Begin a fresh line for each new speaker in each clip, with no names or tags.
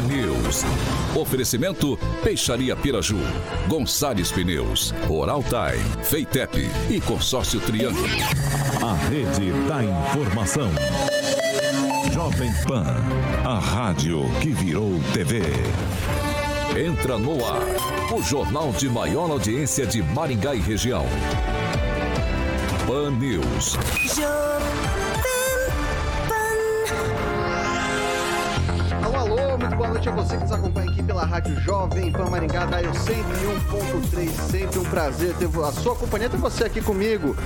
Pan News. Oferecimento Peixaria Piraju, Gonçalves Pneus, Oral Time, Feitep e Consórcio Triângulo. A rede da informação. Jovem Pan, a rádio que virou TV. Entra no ar, o jornal de maior audiência de Maringá e região. Pan News.
Noite a você que nos acompanha aqui pela Rádio Jovem Pan Maringá, Dial 101.3. Sempre um prazer ter a sua companhia, ter você aqui comigo,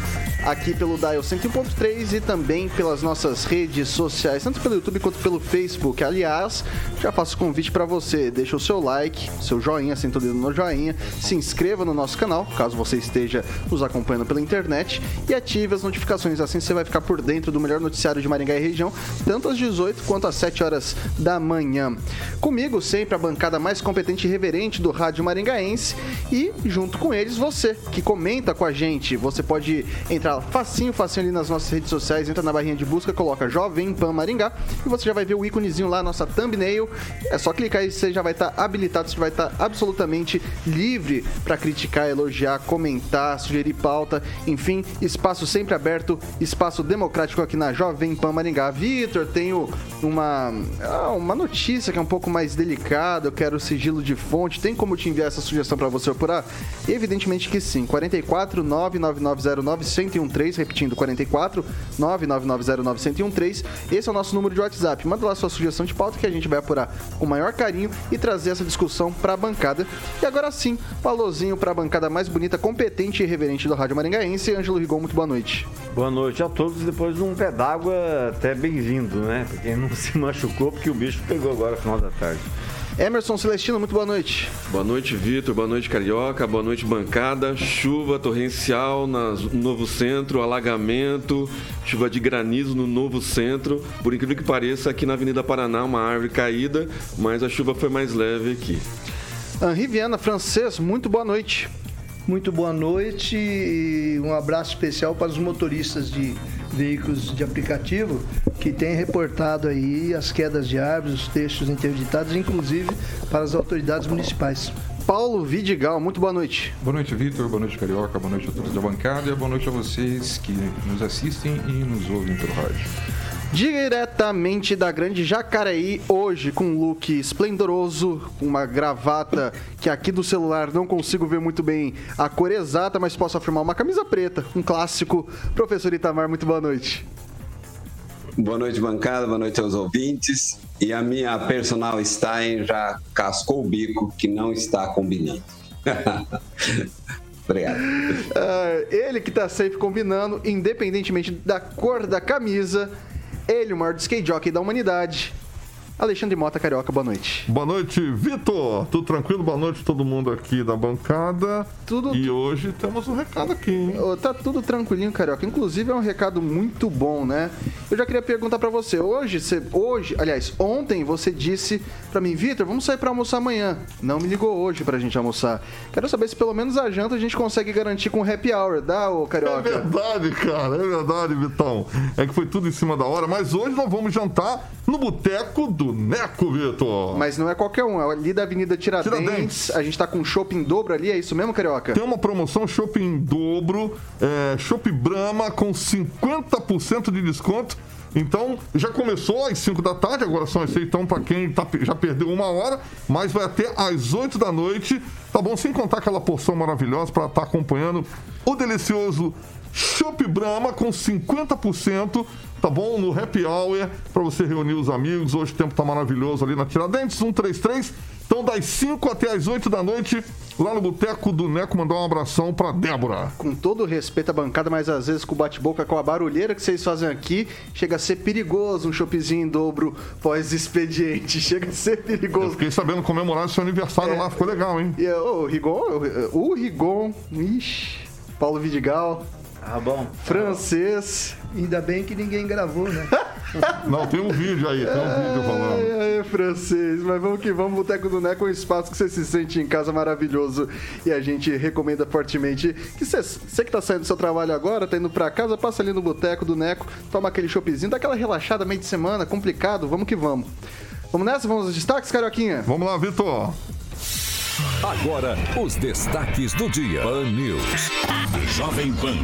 aqui pelo Dial 101.3 e também pelas nossas redes sociais, tanto pelo YouTube quanto pelo Facebook. Aliás, já faço convite para você, deixa o seu like, seu joinha, senta o dedo no joinha, se inscreva no nosso canal, caso você esteja nos acompanhando pela internet, e ative as notificações, assim você vai ficar por dentro do melhor noticiário de Maringá e região, tanto às 18 quanto às 7 horas da manhã. Comigo sempre a bancada mais competente e reverente do Rádio Maringaense e junto com eles você que comenta com a gente. Você pode entrar facinho, facinho ali nas nossas redes sociais, entra na barrinha de busca, coloca Jovem Pan Maringá e você já vai ver o íconezinho lá, nossa thumbnail. É só clicar aí, você já vai estar habilitado, você vai estar absolutamente livre para criticar, elogiar, comentar, sugerir pauta, enfim, espaço sempre aberto, espaço democrático aqui na Jovem Pan Maringá. Vitor, tenho uma, ah, uma notícia que é um pouco mais delicada, eu quero sigilo de fonte. Tem como te enviar essa sugestão para você apurar? Evidentemente que sim. 44 99909 1013, repetindo 44 99909 1013. Esse é o nosso número de WhatsApp. Manda lá sua sugestão de pauta que a gente vai apurar com o maior carinho e trazer essa discussão para a bancada. E agora sim, valorzinho para a bancada mais bonita, competente e reverente do Rádio Maringaense. Ângelo Rigon, muito boa noite.
Boa noite a todos. Depois de um pé d'água, até bem-vindo, né? Pra quem não se machucou, porque o bicho pegou agora no final da tarde.
Emerson Celestino, muito boa noite.
Boa noite, Vitor. Boa noite, Carioca. Boa noite, bancada. Chuva torrencial no Novo Centro, alagamento, chuva de granizo no Novo Centro. Por incrível que pareça, aqui na Avenida Paraná, uma árvore caída, mas a chuva foi mais leve aqui.
Henri Viana, francês, muito boa noite.
Muito boa noite e um abraço especial para os motoristas de veículos de aplicativo que têm reportado aí as quedas de árvores, os textos interditados, inclusive para as autoridades municipais.
Paulo Vidigal, muito boa noite.
Boa noite, Vitor. Boa noite, Carioca. Boa noite a todos da bancada e boa noite a vocês que nos assistem e nos ouvem pelo rádio.
Diretamente da Grande Jacareí, hoje com um look esplendoroso, com uma gravata que aqui do celular não consigo ver muito bem a cor exata, mas posso afirmar uma camisa preta, um clássico. Professor Itamar, muito boa noite.
Boa noite, bancada, boa noite aos ouvintes. E a minha personal Stein já cascou o bico que não está combinando. Obrigado.
Uh, ele que está sempre combinando, independentemente da cor da camisa, ele, o maior skate jockey da humanidade. Alexandre Mota Carioca, boa noite.
Boa noite, Vitor. Tudo tranquilo? Boa noite todo mundo aqui da bancada.
Tudo.
E hoje temos um recado aqui, hein?
Tá tudo tranquilinho, Carioca. Inclusive é um recado muito bom, né? Eu já queria perguntar para você. Hoje, você, hoje, aliás, ontem você disse para mim, Vitor, vamos sair para almoçar amanhã. Não me ligou hoje pra gente almoçar. Quero saber se pelo menos a janta a gente consegue garantir com happy hour, dá, ô Carioca?
É verdade, cara. É verdade, Vitão. É que foi tudo em cima da hora. Mas hoje nós vamos jantar no boteco do Neco, Vitor.
Mas não é qualquer um, é ali da Avenida Tiradentes. Tiradentes. A gente tá com shopping dobro ali, é isso mesmo, Carioca?
Tem uma promoção shopping dobro, é, Shopping Brahma com 50% de desconto. Então, já começou às 5 da tarde, agora são as 6, então para quem tá, já perdeu uma hora, mas vai até às 8 da noite, tá bom? Sem contar aquela porção maravilhosa para estar tá acompanhando o delicioso Chopp Brahma com 50%, tá bom? No happy hour, para você reunir os amigos. Hoje o tempo tá maravilhoso ali na Tiradentes, 133. Então, das 5 até as 8 da noite, lá no Boteco do Neco, mandar um abração pra Débora.
Com todo respeito à bancada, mas às vezes com o bate-boca, com a barulheira que vocês fazem aqui, chega a ser perigoso um choppzinho em dobro pós-expediente. Chega a ser perigoso. Eu
fiquei sabendo comemorar seu aniversário é, lá, ficou legal, hein?
E, o Rigon, o Rigon, ixi, Paulo Vidigal.
Ah, bom.
Francês.
Ainda bem que ninguém gravou, né?
Não, tem um vídeo aí, tem um vídeo falando.
Ai, ai, francês, mas vamos que vamos, Boteco do Neco é um espaço que você se sente em casa maravilhoso e a gente recomenda fortemente que você, você que tá saindo do seu trabalho agora, tá indo pra casa, passa ali no Boteco do Neco, toma aquele choppzinho, dá aquela relaxada meio de semana, complicado, vamos que vamos. Vamos nessa? Vamos aos destaques, Carioquinha?
Vamos lá, Vitor.
Agora, os destaques do dia. Pan News. Jovem Pan.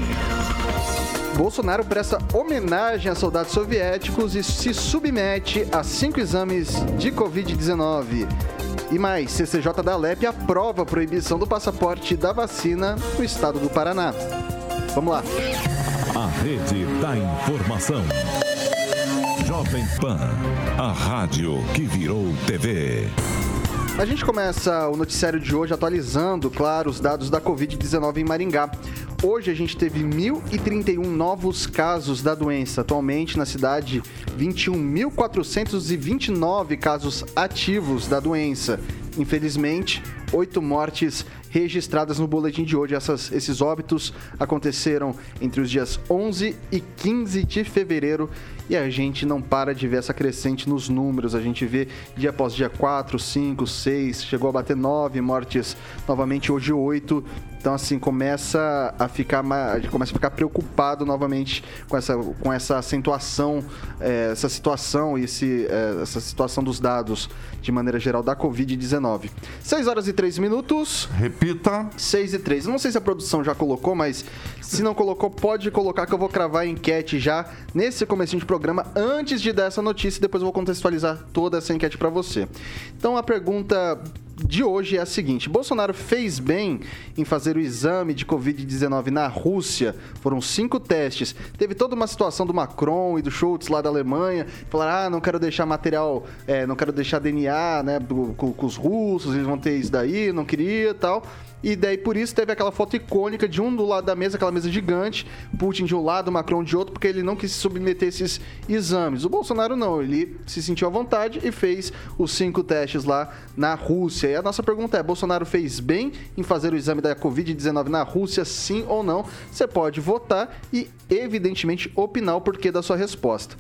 Bolsonaro presta homenagem a soldados soviéticos e se submete a cinco exames de Covid-19. E mais, CCJ da Alep aprova a proibição do passaporte da vacina no estado do Paraná. Vamos lá.
A rede da informação. Jovem Pan. A rádio que virou TV.
A gente começa o noticiário de hoje atualizando, claro, os dados da Covid-19 em Maringá. Hoje a gente teve 1.031 novos casos da doença. Atualmente na cidade, 21.429 casos ativos da doença. Infelizmente, oito mortes registradas no boletim de hoje. Essas, esses óbitos aconteceram entre os dias 11 e 15 de fevereiro e a gente não para de ver essa crescente nos números. A gente vê dia após dia 4, 5, 6, chegou a bater 9 mortes, novamente hoje 8. Então, assim, começa a ficar começa a ficar preocupado novamente com essa, com essa acentuação, é, essa situação e esse, é, essa situação dos dados de maneira geral da Covid-19. 6 horas e 3 minutos.
Repita.
6 e 3. Não sei se a produção já colocou, mas se não colocou, pode colocar que eu vou cravar a enquete já nesse comecinho de programa antes de dar essa notícia e depois eu vou contextualizar toda essa enquete para você. Então a pergunta de hoje é a seguinte: Bolsonaro fez bem em fazer o exame de Covid-19 na Rússia. Foram cinco testes. Teve toda uma situação do Macron e do Schultz lá da Alemanha. Falaram: ah, não quero deixar material, é, não quero deixar DNA né, com, com os russos, eles vão ter isso daí, não queria tal. E daí por isso teve aquela foto icônica de um do lado da mesa, aquela mesa gigante, Putin de um lado, Macron de outro, porque ele não quis se submeter esses exames. O Bolsonaro não, ele se sentiu à vontade e fez os cinco testes lá na Rússia. E a nossa pergunta é: Bolsonaro fez bem em fazer o exame da Covid-19 na Rússia, sim ou não? Você pode votar e, evidentemente, opinar o porquê da sua resposta.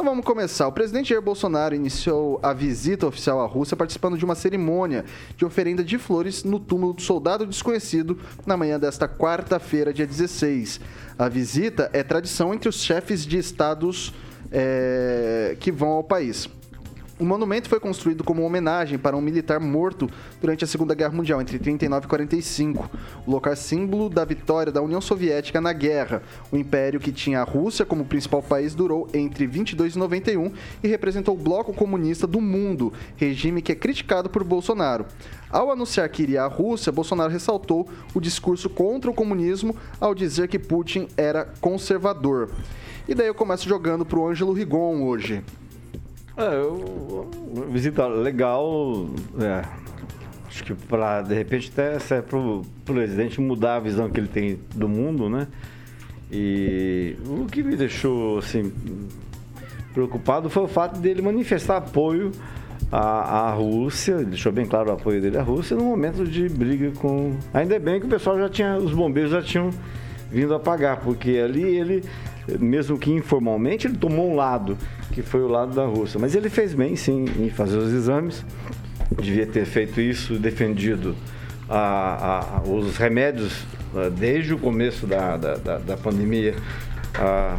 Então vamos começar. O presidente Jair Bolsonaro iniciou a visita oficial à Rússia participando de uma cerimônia de oferenda de flores no túmulo do soldado desconhecido na manhã desta quarta-feira, dia 16. A visita é tradição entre os chefes de estados é, que vão ao país. O monumento foi construído como homenagem para um militar morto durante a Segunda Guerra Mundial, entre 39 e 45. O local é símbolo da vitória da União Soviética na guerra. O império que tinha a Rússia como principal país durou entre 22 e 91 e representou o bloco comunista do mundo, regime que é criticado por Bolsonaro. Ao anunciar que iria à Rússia, Bolsonaro ressaltou o discurso contra o comunismo ao dizer que Putin era conservador. E daí eu começo jogando para o Ângelo Rigon hoje.
É, visita legal. É, acho que para de repente até serve para o presidente mudar a visão que ele tem do mundo, né? E o que me deixou assim preocupado foi o fato dele manifestar apoio à, à Rússia, deixou bem claro o apoio dele à Rússia no momento de briga com. Ainda bem que o pessoal já tinha, os bombeiros já tinham vindo apagar, porque ali ele, mesmo que informalmente, ele tomou um lado que foi o lado da Rússia. Mas ele fez bem, sim, em fazer os exames. Devia ter feito isso, defendido a, a, os remédios ah, desde o começo da, da, da, da pandemia a,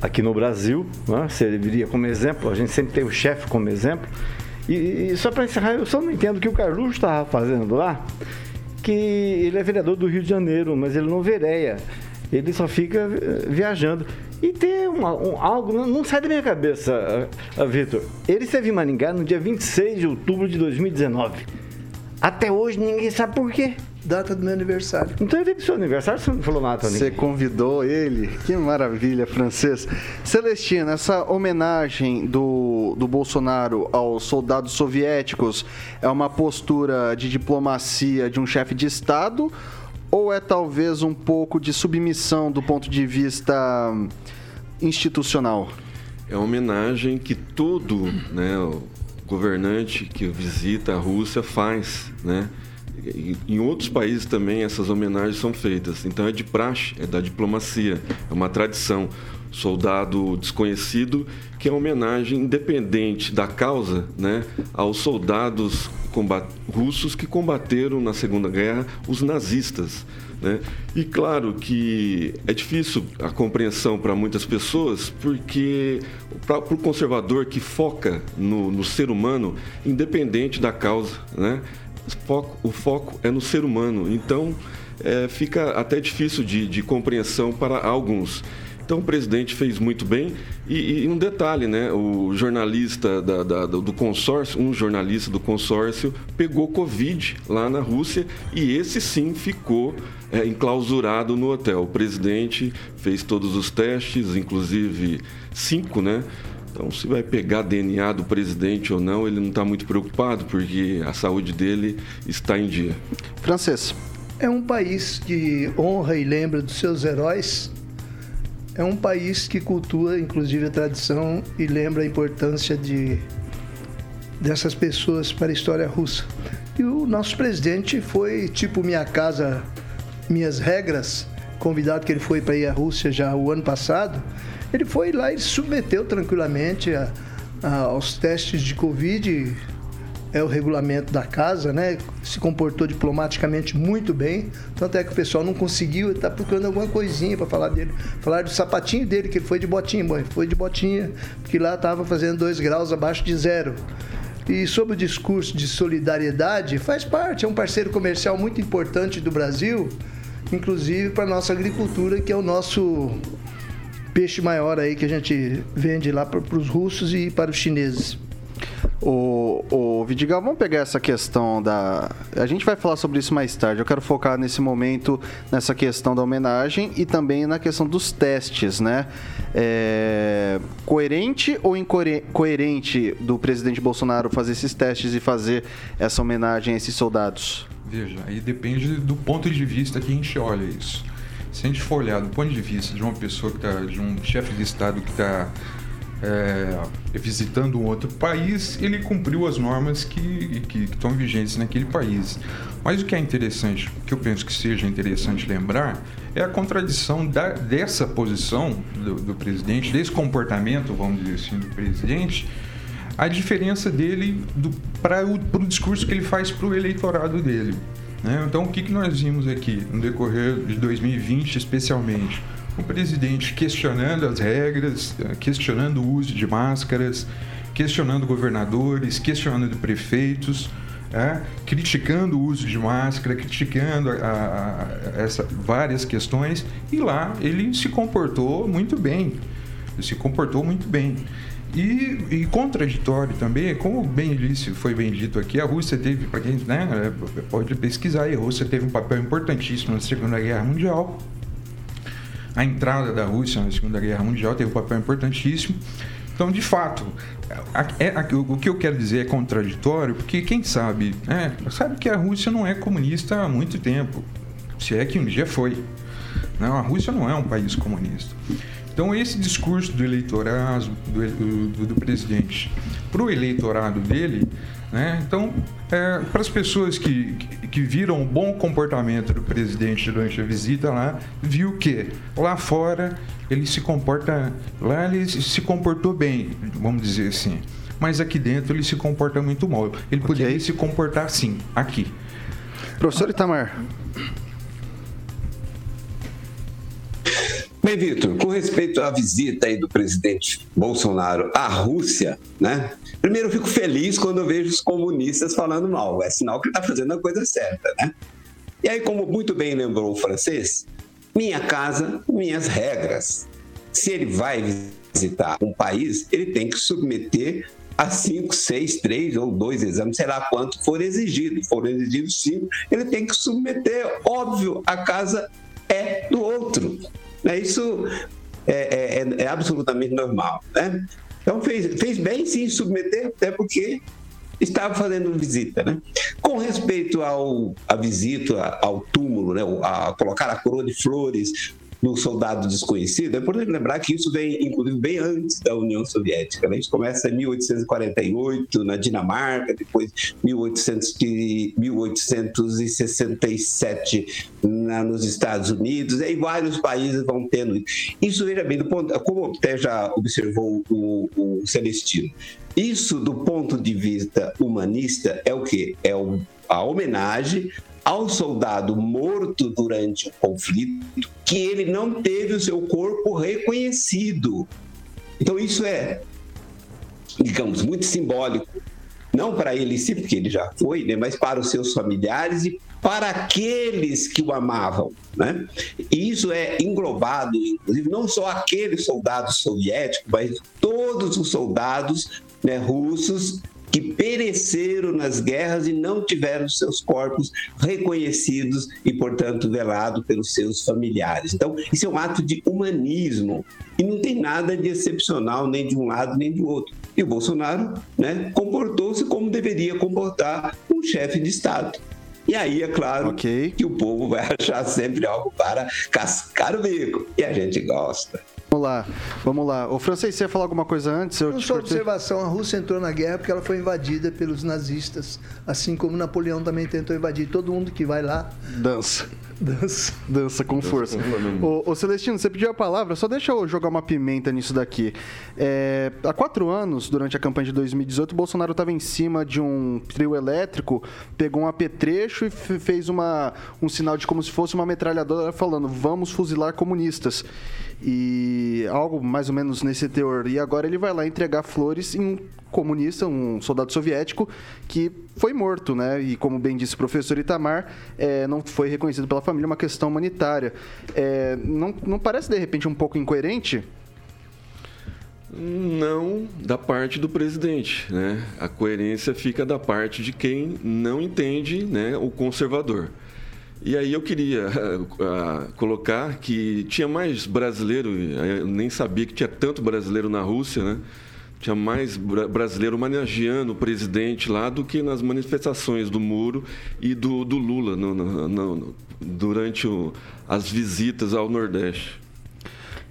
aqui no Brasil. Né? Serviria como exemplo, a gente sempre tem o chefe como exemplo. E, e só para encerrar, eu só não entendo o que o Carluxo estava fazendo lá, que ele é vereador do Rio de Janeiro, mas ele não vereia. Ele só fica eh, viajando. E tem uma, um, algo, não, não, sai da minha cabeça, uh, uh, Vitor. Ele esteve em Maringá no dia 26 de outubro de 2019. Até hoje ninguém sabe por quê.
Data do meu aniversário.
Então ele veio pro seu aniversário, você não falou nada,
Você convidou ele? Que maravilha, francês. Celestina, essa homenagem do, do Bolsonaro aos soldados soviéticos é uma postura de diplomacia de um chefe de Estado ou é talvez um pouco de submissão do ponto de vista institucional?
É uma homenagem que todo né, governante que visita a Rússia faz, né? Em outros países também essas homenagens são feitas. Então é de praxe, é da diplomacia, é uma tradição. Soldado desconhecido, que é uma homenagem independente da causa né, aos soldados russos que combateram na Segunda Guerra os nazistas. Né? E claro que é difícil a compreensão para muitas pessoas, porque para o conservador que foca no, no, ser humano, independente da causa, né? o, foco, é no ser humano. Então é, fica até difícil de, de compreensão para alguns. Então o presidente fez muito bem. E, e um detalhe, né? O jornalista da, da, do consórcio, um jornalista do consórcio, pegou Covid lá na Rússia e esse sim ficou é, enclausurado no hotel. O presidente fez todos os testes, inclusive cinco, né? Então, se vai pegar DNA do presidente ou não, ele não está muito preocupado, porque a saúde dele está em dia.
Francês.
É um país que honra e lembra dos seus heróis é um país que cultua, inclusive, a tradição e lembra a importância de dessas pessoas para a história russa. E o nosso presidente foi tipo minha casa, minhas regras, convidado que ele foi para ir à Rússia já o ano passado. Ele foi lá e submeteu tranquilamente a, a, aos testes de Covid é o regulamento da casa, né? Se comportou diplomaticamente muito bem. Tanto é que o pessoal não conseguiu, está procurando alguma coisinha para falar dele. Falar do sapatinho dele, que ele foi de botinha, bom, foi de botinha, porque lá estava fazendo dois graus abaixo de zero. E sobre o discurso de solidariedade, faz parte, é um parceiro comercial muito importante do Brasil, inclusive para a nossa agricultura, que é o nosso peixe maior aí que a gente vende lá para os russos e para os chineses.
O, o Vidigal, vamos pegar essa questão da. A gente vai falar sobre isso mais tarde. Eu quero focar nesse momento nessa questão da homenagem e também na questão dos testes, né? É... Coerente ou incoerente do presidente Bolsonaro fazer esses testes e fazer essa homenagem a esses soldados?
Veja, aí depende do ponto de vista que a gente olha isso. Se a gente for olhar do ponto de vista de uma pessoa que está, de um chefe de Estado que está é, visitando um outro país, ele cumpriu as normas que, que, que, estão vigentes naquele país. Mas o que é interessante, que eu penso que seja interessante lembrar, é a contradição da, dessa posição do, do presidente, desse comportamento, vamos dizer assim, do presidente, a diferença dele para o discurso que ele faz para o eleitorado dele. Né? Então, o que, que nós vimos aqui no decorrer de 2020, especialmente? O presidente questionando as regras, questionando o uso de máscaras, questionando governadores, questionando prefeitos, é, criticando o uso de máscara, criticando a, a, a essa, várias questões, e lá ele se comportou muito bem. Ele se comportou muito bem. E, e, contraditório também, como bem disse, foi bem dito aqui, a Rússia teve, para quem né, pode pesquisar, a Rússia teve um papel importantíssimo na Segunda Guerra Mundial, a entrada da Rússia na Segunda Guerra Mundial teve um papel importantíssimo. Então, de fato, é, o que eu quero dizer é contraditório, porque quem sabe, né, sabe que a Rússia não é comunista há muito tempo, se é que um dia foi. Não, a Rússia não é um país comunista. Então, esse discurso do eleitorado, do, do, do presidente, para o eleitorado dele, né? Então, é, para as pessoas que, que, que, viram o bom comportamento do presidente durante a visita lá, viu que lá fora ele se comporta, lá ele se comportou bem, vamos dizer assim. Mas aqui dentro ele se comporta muito mal. Ele okay. poderia se comportar assim, aqui.
Professor Itamar.
Bem, Vitor, com respeito à visita aí do presidente Bolsonaro à Rússia, né? Primeiro, eu fico feliz quando eu vejo os comunistas falando mal. É sinal que ele está fazendo a coisa certa, né? E aí, como muito bem lembrou o francês, minha casa, minhas regras. Se ele vai visitar um país, ele tem que submeter a cinco, seis, três ou dois exames, sei lá quanto for exigido. Foram exigidos cinco, ele tem que submeter. Óbvio, a casa é do outro. Né? Isso é, é, é absolutamente normal. Né? Então fez, fez bem sim submeter, até porque estava fazendo visita, né? Com respeito ao a visita ao túmulo, né, a colocar a coroa de flores no soldado desconhecido, é importante lembrar que isso vem, inclusive, bem antes da União Soviética. Né? Isso começa em 1848, na Dinamarca, depois 1800, 1867 na, nos Estados Unidos, e aí vários países vão tendo isso. veja bem, do ponto, como até já observou o, o Celestino, isso do ponto de vista humanista é o que? É o, a homenagem ao soldado morto durante o conflito que ele não teve o seu corpo reconhecido. Então, isso é, digamos, muito simbólico. Não para ele em si, porque ele já foi, né, mas para os seus familiares e para aqueles que o amavam. Né? E isso é englobado, inclusive, não só aqueles soldados soviéticos, mas todos os soldados né, russos que pereceram nas guerras e não tiveram seus corpos reconhecidos e, portanto, velados pelos seus familiares. Então, isso é um ato de humanismo e não tem nada de excepcional nem de um lado nem do outro. E o Bolsonaro né, comportou-se como deveria comportar um chefe de Estado. E aí, é claro okay. que o povo vai achar sempre algo para cascar o bico. E a gente gosta.
Vamos lá, vamos lá. O francês, você ia falar alguma coisa antes?
Eu sua observação, a Rússia entrou na guerra porque ela foi invadida pelos nazistas, assim como Napoleão também tentou invadir. Todo mundo que vai lá...
Dança. Dança. Dança com força. ô, ô, Celestino, você pediu a palavra, só deixa eu jogar uma pimenta nisso daqui. É, há quatro anos, durante a campanha de 2018, o Bolsonaro estava em cima de um trio elétrico, pegou um apetrecho e fez uma, um sinal de como se fosse uma metralhadora falando, vamos fuzilar comunistas e algo mais ou menos nesse teor. E agora ele vai lá entregar flores em um comunista, um soldado soviético que foi morto, né? E como bem disse o professor Itamar, é, não foi reconhecido pela família, uma questão humanitária. É, não, não parece de repente um pouco incoerente?
Não da parte do presidente, né? A coerência fica da parte de quem não entende, né, o conservador. E aí eu queria uh, colocar que tinha mais brasileiro, eu nem sabia que tinha tanto brasileiro na Rússia, né? Tinha mais brasileiro homenageando o presidente lá do que nas manifestações do Muro e do, do Lula no, no, no, durante o, as visitas ao Nordeste.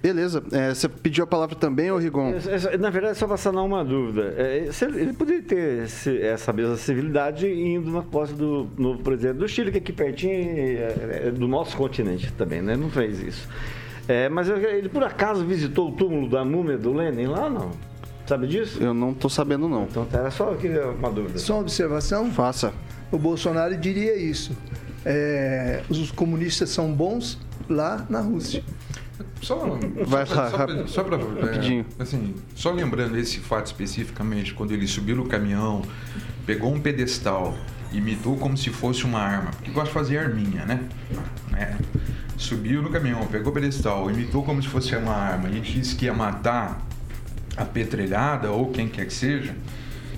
Beleza. É, você pediu a palavra também, ô Rigon?
Na verdade, só para sanar uma dúvida. É, ele poderia ter esse, essa mesma civilidade indo na posse do novo presidente do Chile, que é aqui pertinho é, é do nosso continente também, né? Não fez isso. É, mas ele por acaso visitou o túmulo da múmia do Lenin lá não? Sabe disso?
Eu não estou sabendo não.
Então era só uma dúvida.
Só uma observação?
Faça.
O Bolsonaro diria isso. É, os comunistas são bons lá na Rússia.
Só, Vai só, só, só para é, assim, só lembrando esse fato especificamente, quando ele subiu no caminhão, pegou um pedestal, imitou como se fosse uma arma, porque gosta de fazer arminha, né? É. Subiu no caminhão, pegou o pedestal, imitou como se fosse uma arma e disse que ia matar a petrelhada ou quem quer que seja.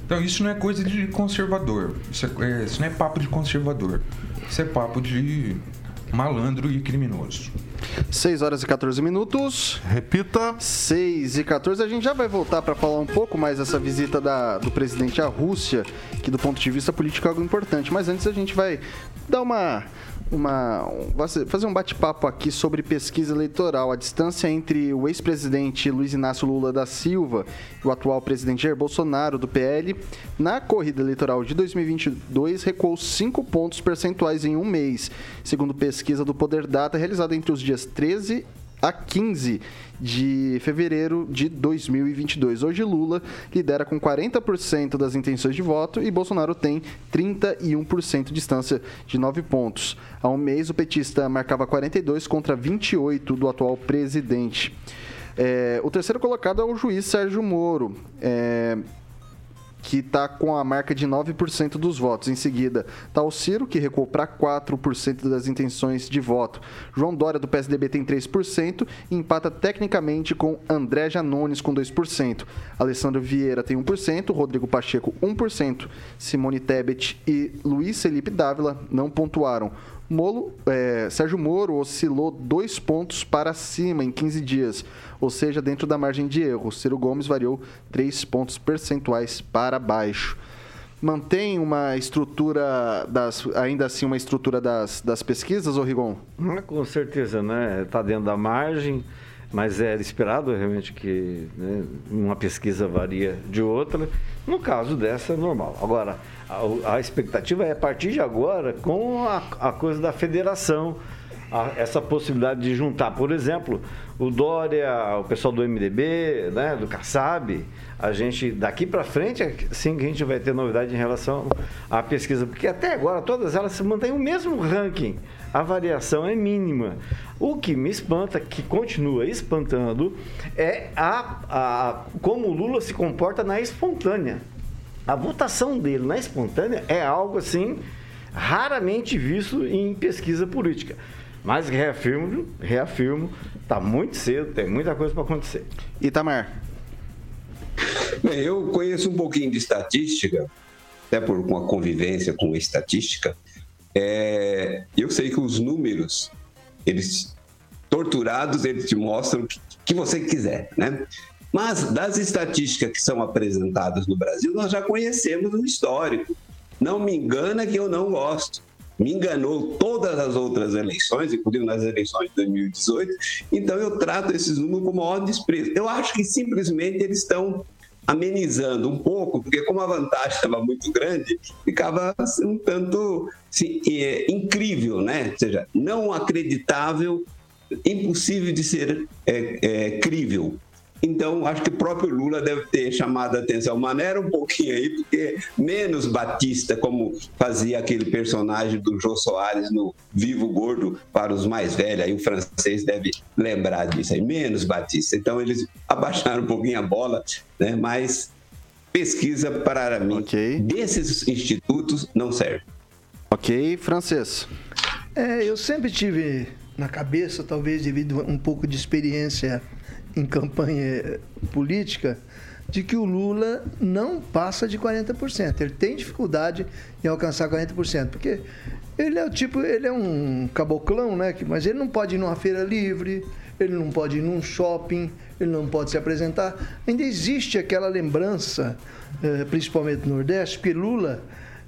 Então isso não é coisa de conservador. Isso, é, isso não é papo de conservador. Isso é papo de malandro e criminoso.
6 horas e 14 minutos.
Repita.
6 e 14. A gente já vai voltar para falar um pouco mais dessa visita da, do presidente à Rússia, que do ponto de vista político é algo importante. Mas antes a gente vai dar uma uma, fazer um bate-papo aqui sobre pesquisa eleitoral. A distância entre o ex-presidente Luiz Inácio Lula da Silva e o atual presidente Jair Bolsonaro, do PL, na corrida eleitoral de 2022 recuou 5 pontos percentuais em um mês, segundo pesquisa do Poder Data realizada entre os dias 13 a 15 de fevereiro de 2022. Hoje Lula lidera com 40% das intenções de voto e Bolsonaro tem 31% de distância de 9 pontos. Há um mês o petista marcava 42 contra 28 do atual presidente. É, o terceiro colocado é o juiz Sérgio Moro. É, que está com a marca de 9% dos votos. Em seguida, está o Ciro, que recuou para 4% das intenções de voto. João Dória, do PSDB, tem 3% e empata tecnicamente com André Janones, com 2%. Alessandro Vieira tem 1%, Rodrigo Pacheco, 1%. Simone Tebet e Luiz Felipe Dávila não pontuaram. Molo, é, Sérgio Moro oscilou dois pontos para cima em 15 dias, ou seja, dentro da margem de erro. Ciro Gomes variou três pontos percentuais para baixo. Mantém uma estrutura, das, ainda assim, uma estrutura das, das pesquisas, Rigon?
Ah, com certeza, né? Está dentro da margem, mas era esperado realmente que né, uma pesquisa varia de outra. No caso dessa, é normal. Agora, a, expectativa é a partir de agora com a, a coisa da federação essa possibilidade de juntar, por exemplo, o Dória, o pessoal do MDB, né, do Kassab, a gente daqui para frente, é sim que a gente vai ter novidade em relação à pesquisa, porque até agora todas elas se mantêm o mesmo ranking. A variação é mínima. O que me espanta, que continua espantando, é a, a como o Lula se comporta na espontânea. A votação dele na espontânea é algo assim raramente visto em pesquisa política. Mas reafirmo, reafirmo, está muito cedo, tem muita coisa para acontecer.
Itamar.
Bem, eu conheço um pouquinho de estatística, até por uma convivência com estatística. É, eu sei que os números, eles torturados, eles te mostram o que, que você quiser, né? Mas das estatísticas que são apresentadas no Brasil, nós já conhecemos o histórico. Não me engana que eu não gosto. Me enganou todas as outras eleições, inclusive nas eleições de 2018. Então eu trato esses números com maior desprezo. Eu acho que simplesmente eles estão amenizando um pouco, porque como a vantagem estava muito grande, ficava assim, um tanto assim, é, incrível, né? Ou seja, não acreditável, impossível de ser é, é, crível. Então, acho que o próprio Lula deve ter chamado a atenção. Maneira um pouquinho aí, porque menos Batista, como fazia aquele personagem do Jô Soares no Vivo Gordo para os mais velhos. Aí o francês deve lembrar disso aí. Menos Batista. Então, eles abaixaram um pouquinho a bola, né? mas pesquisa, para mim, okay. desses institutos não serve.
Ok, francês.
É, eu sempre tive na cabeça, talvez devido a um pouco de experiência em campanha política de que o Lula não passa de 40%. Ele tem dificuldade em alcançar 40%, porque ele é o tipo, ele é um caboclão, né? Mas ele não pode ir numa feira livre, ele não pode ir num shopping, ele não pode se apresentar. Ainda existe aquela lembrança, eh, principalmente no Nordeste, porque Lula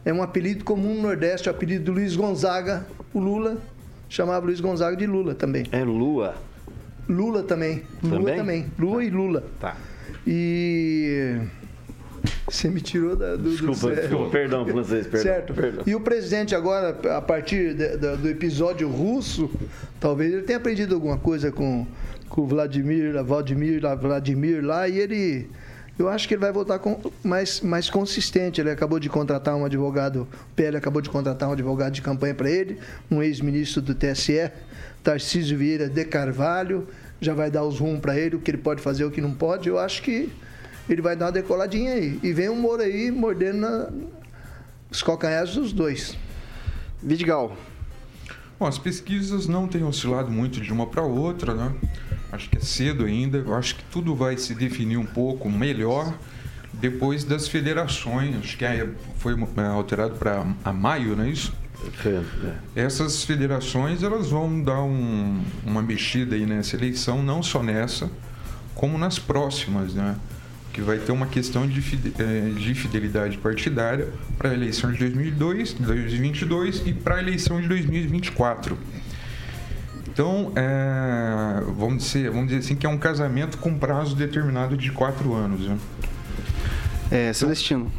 é um apelido comum no Nordeste, o apelido do Luiz Gonzaga, o Lula chamava Luiz Gonzaga de Lula também.
É Lua.
Lula também. Lula também. também. Lula tá. e Lula.
Tá.
E. Você me tirou da, do,
desculpa, do desculpa, perdão, francês, perdão.
Certo.
Perdão.
E o presidente agora, a partir de, de, do episódio russo, talvez ele tenha aprendido alguma coisa com, com o Vladimir, Vladimir, Vladimir lá, e ele. Eu acho que ele vai voltar com, mais, mais consistente. Ele acabou de contratar um advogado, o PL acabou de contratar um advogado de campanha para ele, um ex-ministro do TSE Tarcísio Vieira de Carvalho, já vai dar os rumos para ele, o que ele pode fazer, o que não pode. Eu acho que ele vai dar uma decoladinha aí. E vem o Moro aí mordendo na, os calcanhares dos dois.
Vidigal.
Bom, as pesquisas não têm oscilado muito de uma para outra, né? Acho que é cedo ainda. Eu acho que tudo vai se definir um pouco melhor depois das federações. Acho que foi é, alterado para maio, não é isso? É. Essas federações elas vão dar um, uma mexida aí nessa eleição, não só nessa, como nas próximas, né? Que vai ter uma questão de, é, de fidelidade partidária para a eleição de 2002, 2022 e para a eleição de 2024. Então, é, vamos, dizer, vamos dizer assim que é um casamento com prazo determinado de quatro anos. Né?
É, Celestino.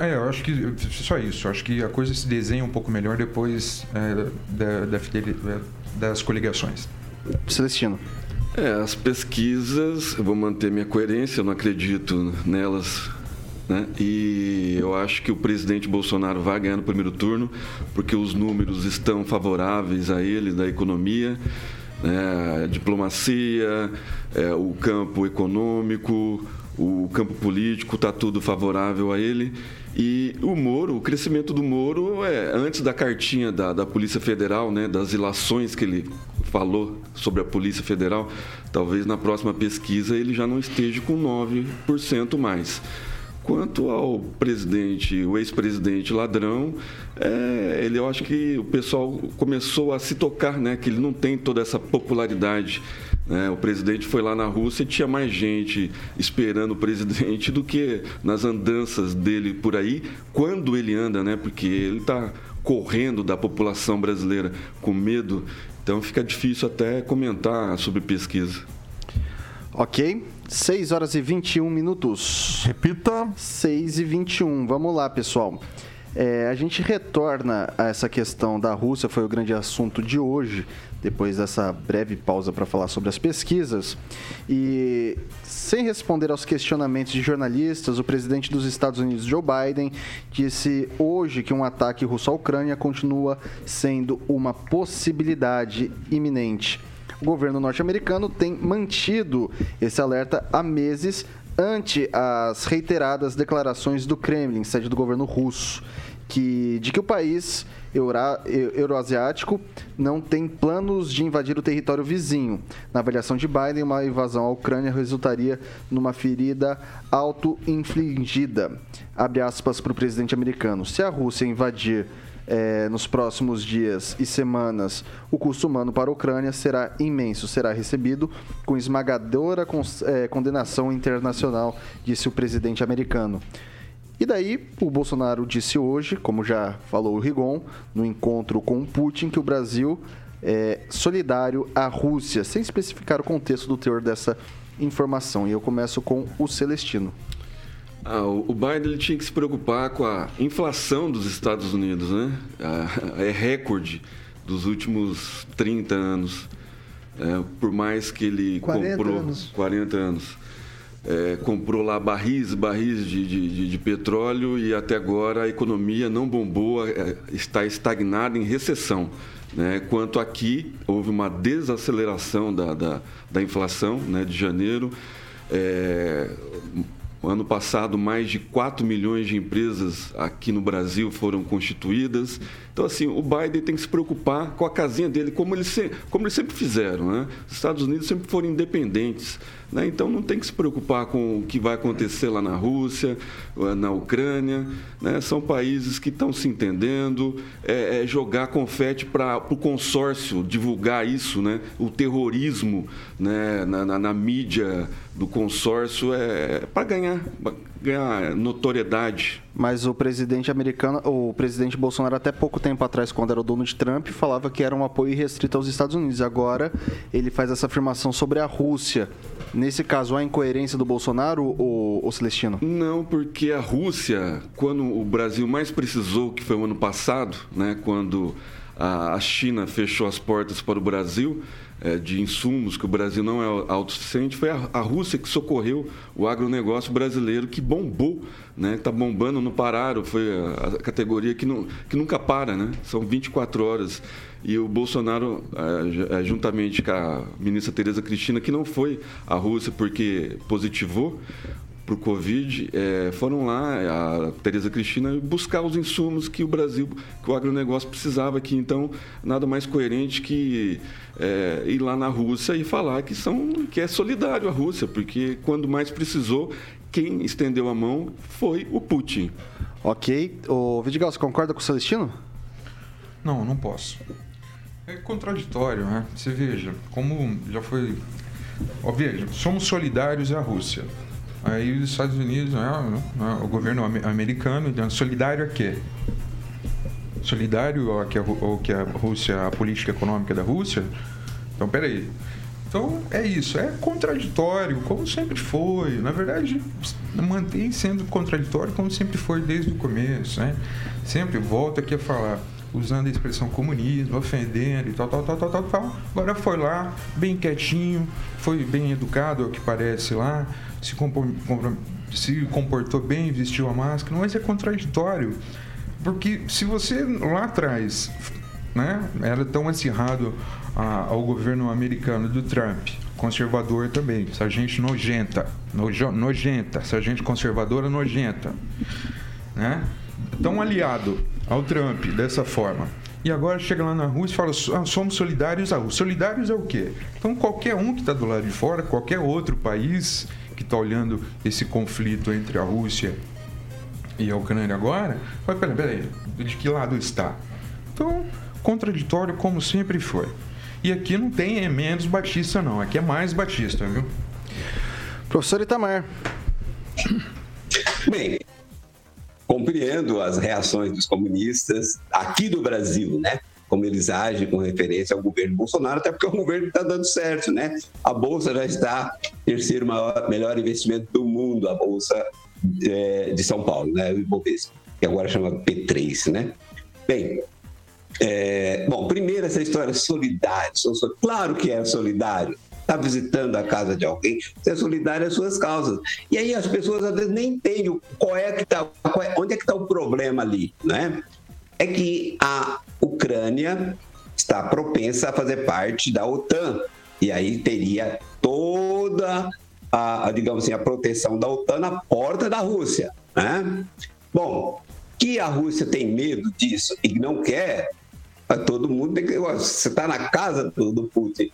É, eu acho que só isso. Eu acho que a coisa se desenha um pouco melhor depois é, da, da fidelidade, das coligações.
Celestino.
É, as pesquisas, eu vou manter minha coerência, eu não acredito nelas. Né? E eu acho que o presidente Bolsonaro vai ganhar no primeiro turno, porque os números estão favoráveis a ele, da economia, né? a diplomacia, é, o campo econômico, o campo político está tudo favorável a ele. E o Moro, o crescimento do Moro é antes da cartinha da, da Polícia Federal, né, das ilações que ele falou sobre a Polícia Federal, talvez na próxima pesquisa ele já não esteja com 9% mais. Quanto ao presidente, o ex-presidente ladrão, é, ele eu acho que o pessoal começou a se tocar, né, que ele não tem toda essa popularidade né? O presidente foi lá na Rússia e tinha mais gente esperando o presidente do que nas andanças dele por aí, quando ele anda, né? Porque ele está correndo da população brasileira com medo, então fica difícil até comentar sobre pesquisa.
Ok, 6 horas e 21 minutos.
Repita.
6 e 21, vamos lá, pessoal. É, a gente retorna a essa questão da Rússia, foi o grande assunto de hoje, depois dessa breve pausa para falar sobre as pesquisas. E sem responder aos questionamentos de jornalistas, o presidente dos Estados Unidos, Joe Biden, disse hoje que um ataque russo à Ucrânia continua sendo uma possibilidade iminente. O governo norte-americano tem mantido esse alerta há meses ante as reiteradas declarações do Kremlin, sede do governo russo, que, de que o país eura, euroasiático não tem planos de invadir o território vizinho. Na avaliação de Biden, uma invasão à Ucrânia resultaria numa ferida auto-infligida. Abre aspas para o presidente americano. Se a Rússia invadir é, nos próximos dias e semanas, o custo humano para a Ucrânia será imenso, será recebido com esmagadora é, condenação internacional, disse o presidente americano. E daí, o Bolsonaro disse hoje, como já falou o Rigon, no encontro com Putin, que o Brasil é solidário à Rússia, sem especificar o contexto do teor dessa informação. E eu começo com o Celestino.
Ah, o Biden ele tinha que se preocupar com a inflação dos Estados Unidos, né? É recorde dos últimos 30 anos. É, por mais que ele 40 comprou anos. 40 anos. É, comprou lá barris, barris de, de, de, petróleo e até agora a economia não bombou, é, está estagnada em recessão. Né? Quanto aqui, houve uma desaceleração da, da, da inflação né, de janeiro. É, Ano passado, mais de 4 milhões de empresas aqui no Brasil foram constituídas. Então, assim, o Biden tem que se preocupar com a casinha dele, como eles, eles sempre fizeram. Né? Os Estados Unidos sempre foram independentes. Né? Então não tem que se preocupar com o que vai acontecer lá na Rússia, na Ucrânia. Né? São países que estão se entendendo. É, é jogar confete para o consórcio divulgar isso, né? o terrorismo né? na, na, na mídia do consórcio é para ganhar, ganhar notoriedade.
Mas o presidente americano, o presidente Bolsonaro até pouco tempo atrás, quando era o dono de Trump, falava que era um apoio restrito aos Estados Unidos. Agora ele faz essa afirmação sobre a Rússia. Nesse caso, há incoerência do Bolsonaro ou, ou Celestino?
Não, porque a Rússia, quando o Brasil mais precisou, que foi o ano passado, né, quando a China fechou as portas para o Brasil, de insumos, que o Brasil não é autossuficiente, foi a, Rússia que socorreu o agronegócio brasileiro, que bombou, né? Está bombando, não pararam, foi a, categoria que, não, que nunca para, né? São 24 horas. E o Bolsonaro, é, juntamente com a ministra Tereza Cristina, que não foi à Rússia porque positivou, para o Covid, é, foram lá, a Tereza Cristina, buscar os insumos que o Brasil, que o agronegócio precisava aqui. Então, nada mais coerente que é, ir lá na Rússia e falar que, são, que é solidário a Rússia, porque quando mais precisou, quem estendeu a mão foi o Putin.
Ok. O Vidigal, você concorda com o Celestino?
Não, não posso. É contraditório, né? Você veja, como já foi. Ó, veja, somos solidários à Rússia. Aí os Estados Unidos, né, né, o governo americano, então, solidário a quê? Solidário ao que, a, ao que a Rússia, a política econômica da Rússia? Então, peraí. Então, é isso. É contraditório, como sempre foi. Na verdade, mantém sendo contraditório como sempre foi desde o começo, né? Sempre volta aqui a falar usando a expressão comunismo, ofendendo e tal, tal, tal, tal, tal, tal. Agora foi lá, bem quietinho, foi bem educado, ao que parece lá, se, se comportou bem, vestiu a máscara, mas é contraditório. Porque se você lá atrás né, era tão acirrado a, ao governo americano do Trump, conservador também, essa gente nojenta, nojo, nojenta, essa gente conservadora nojenta, né? Tão aliado ao Trump dessa forma. E agora chega lá na Rússia e fala: ah, somos solidários à Rússia. Solidários é o quê? Então, qualquer um que está do lado de fora, qualquer outro país que está olhando esse conflito entre a Rússia e a Ucrânia agora, vai, peraí, peraí, de que lado está? Então, contraditório como sempre foi. E aqui não tem menos batista, não. Aqui é mais batista, viu?
Professor Itamar.
Bem, compreendo as reações dos comunistas aqui do Brasil, né? Como eles agem com referência ao governo Bolsonaro, até porque o governo está dando certo, né? A Bolsa já está terceiro maior, melhor investimento do mundo, a Bolsa é, de São Paulo, né? O Ibovespa. que agora chama P3, né? Bem, é, bom, primeiro essa história solidária. Claro que é solidário. Está visitando a casa de alguém, é solidário às suas causas. E aí as pessoas às vezes nem entendem qual é que tá, é, onde é que está o problema ali, né? É que a Ucrânia está propensa a fazer parte da OTAN. E aí teria toda a, a digamos assim, a proteção da OTAN na porta da Rússia, né? Bom, que a Rússia tem medo disso e não quer, todo mundo tem que. Você está na casa do, do, Putin.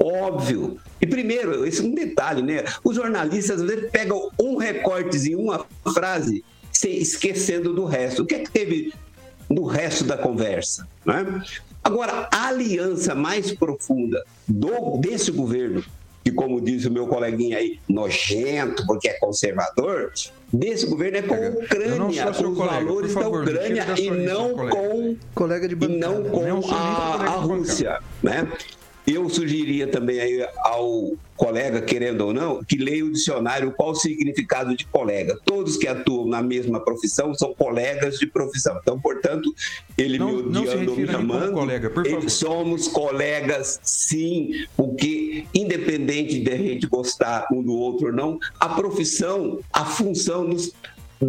Óbvio. E primeiro, esse é um detalhe, né? Os jornalistas às vezes pegam um recortezinho, uma frase, esquecendo do resto. O que é que teve no resto da conversa? Né? Agora, a aliança mais profunda do, desse governo, que, como diz o meu coleguinha aí, nojento, porque é conservador, desse governo é com a Ucrânia, com os colega, valores favor, da Ucrânia e não com,
colega de
e não com a, a Rússia. Né? Eu sugeriria também aí ao colega, querendo ou não, que leia o dicionário qual o significado de colega. Todos que atuam na mesma profissão são colegas de profissão. Então, portanto, ele não, me odiando, me chamando, colega, somos colegas, sim, porque independente de a gente gostar um do outro ou não, a profissão, a função nos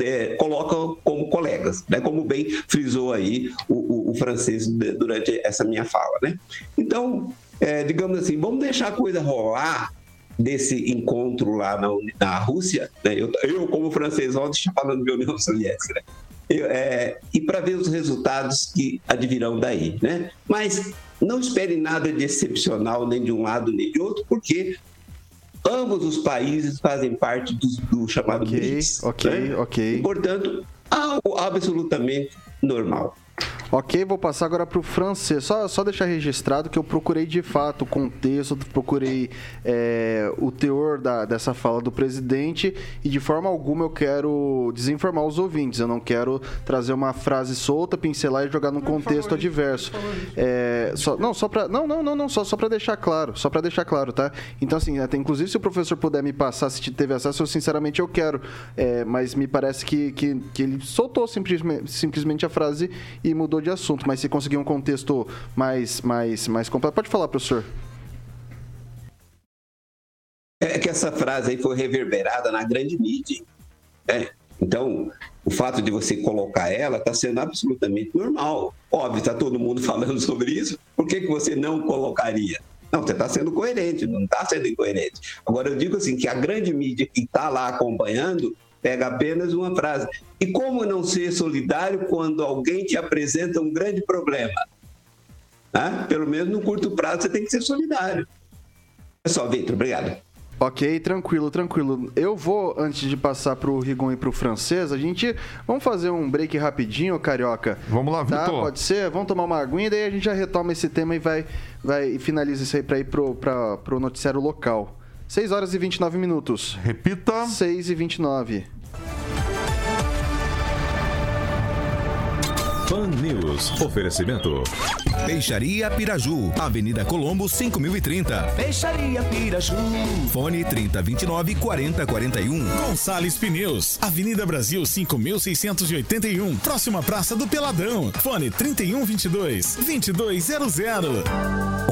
é, colocam como colegas, né? como bem frisou aí o, o, o francês durante essa minha fala. Né? Então, é, digamos assim, vamos deixar a coisa rolar desse encontro lá na, na Rússia, né? eu, eu, como francês, ontem falando de União Soviética, né? eu, é, e para ver os resultados que advirão daí. Né? Mas não espere nada de excepcional, nem de um lado nem de outro, porque ambos os países fazem parte do, do chamado
okay,
BRICS.
Ok, né? ok.
E, portanto, algo absolutamente normal.
Ok, vou passar agora para o francês. Só, só deixar registrado que eu procurei de fato o contexto, procurei é, o teor da, dessa fala do presidente e de forma alguma eu quero desinformar os ouvintes. Eu não quero trazer uma frase solta, pincelar e jogar num contexto adverso. É, só, não, só para não, não, não, não, só, só para deixar claro, só para deixar claro, tá? Então assim, até inclusive se o professor puder me passar se teve acesso, eu sinceramente eu quero, é, mas me parece que, que, que ele soltou simplesmente, simplesmente a frase e mudou mudou de assunto, mas se conseguir um contexto mais, mais, mais completo. Pode falar, professor.
É que essa frase aí foi reverberada na grande mídia. Né? Então, o fato de você colocar ela está sendo absolutamente normal. Óbvio, está todo mundo falando sobre isso. Por que, que você não colocaria? Não, você está sendo coerente, não está sendo incoerente. Agora, eu digo assim, que a grande mídia que está lá acompanhando pega apenas uma frase. E como não ser solidário quando alguém te apresenta um grande problema? Né? Pelo menos no curto prazo você tem que ser solidário. É só, Vitor, obrigado.
Ok, tranquilo, tranquilo. Eu vou, antes de passar pro Rigon e pro francês, a gente. Vamos fazer um break rapidinho, carioca?
Vamos lá,
tá?
Vitor.
Pode ser? Vamos tomar uma aguinha e daí a gente já retoma esse tema e vai, vai e finaliza isso aí pra ir pro, pra, pro noticiário local. 6 horas e 29 minutos.
Repita.
6 e 29.
Pan News. Oferecimento. Peixaria Piraju. Avenida Colombo, 5030.
Peixaria Piraju.
Fone 3029 4041.
Gonçalves Pneus. Avenida Brasil, 5681. Próxima Praça do Peladão. Fone 3122 2200.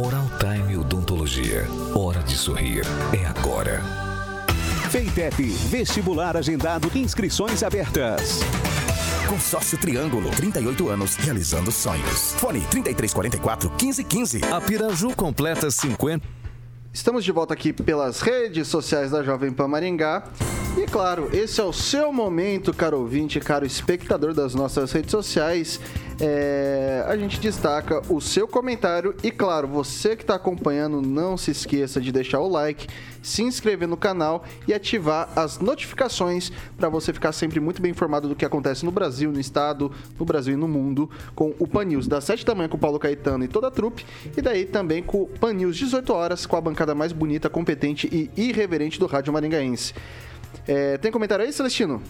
Oral Time Odontologia. Hora de sorrir. É agora.
Feitep. Vestibular agendado. Inscrições abertas. Consórcio Triângulo, 38 anos, realizando sonhos. Fone 3344 1515.
A Piraju completa 50.
Estamos de volta aqui pelas redes sociais da Jovem Pan Maringá. E claro, esse é o seu momento, caro ouvinte, caro espectador das nossas redes sociais. É, a gente destaca o seu comentário e, claro, você que está acompanhando, não se esqueça de deixar o like, se inscrever no canal e ativar as notificações para você ficar sempre muito bem informado do que acontece no Brasil, no estado, no Brasil e no mundo, com o Pan News das 7 da manhã com o Paulo Caetano e toda a trupe, e daí também com o Pan News 18 horas com a bancada mais bonita, competente e irreverente do Rádio Maringaense. É, tem comentário aí, Celestino?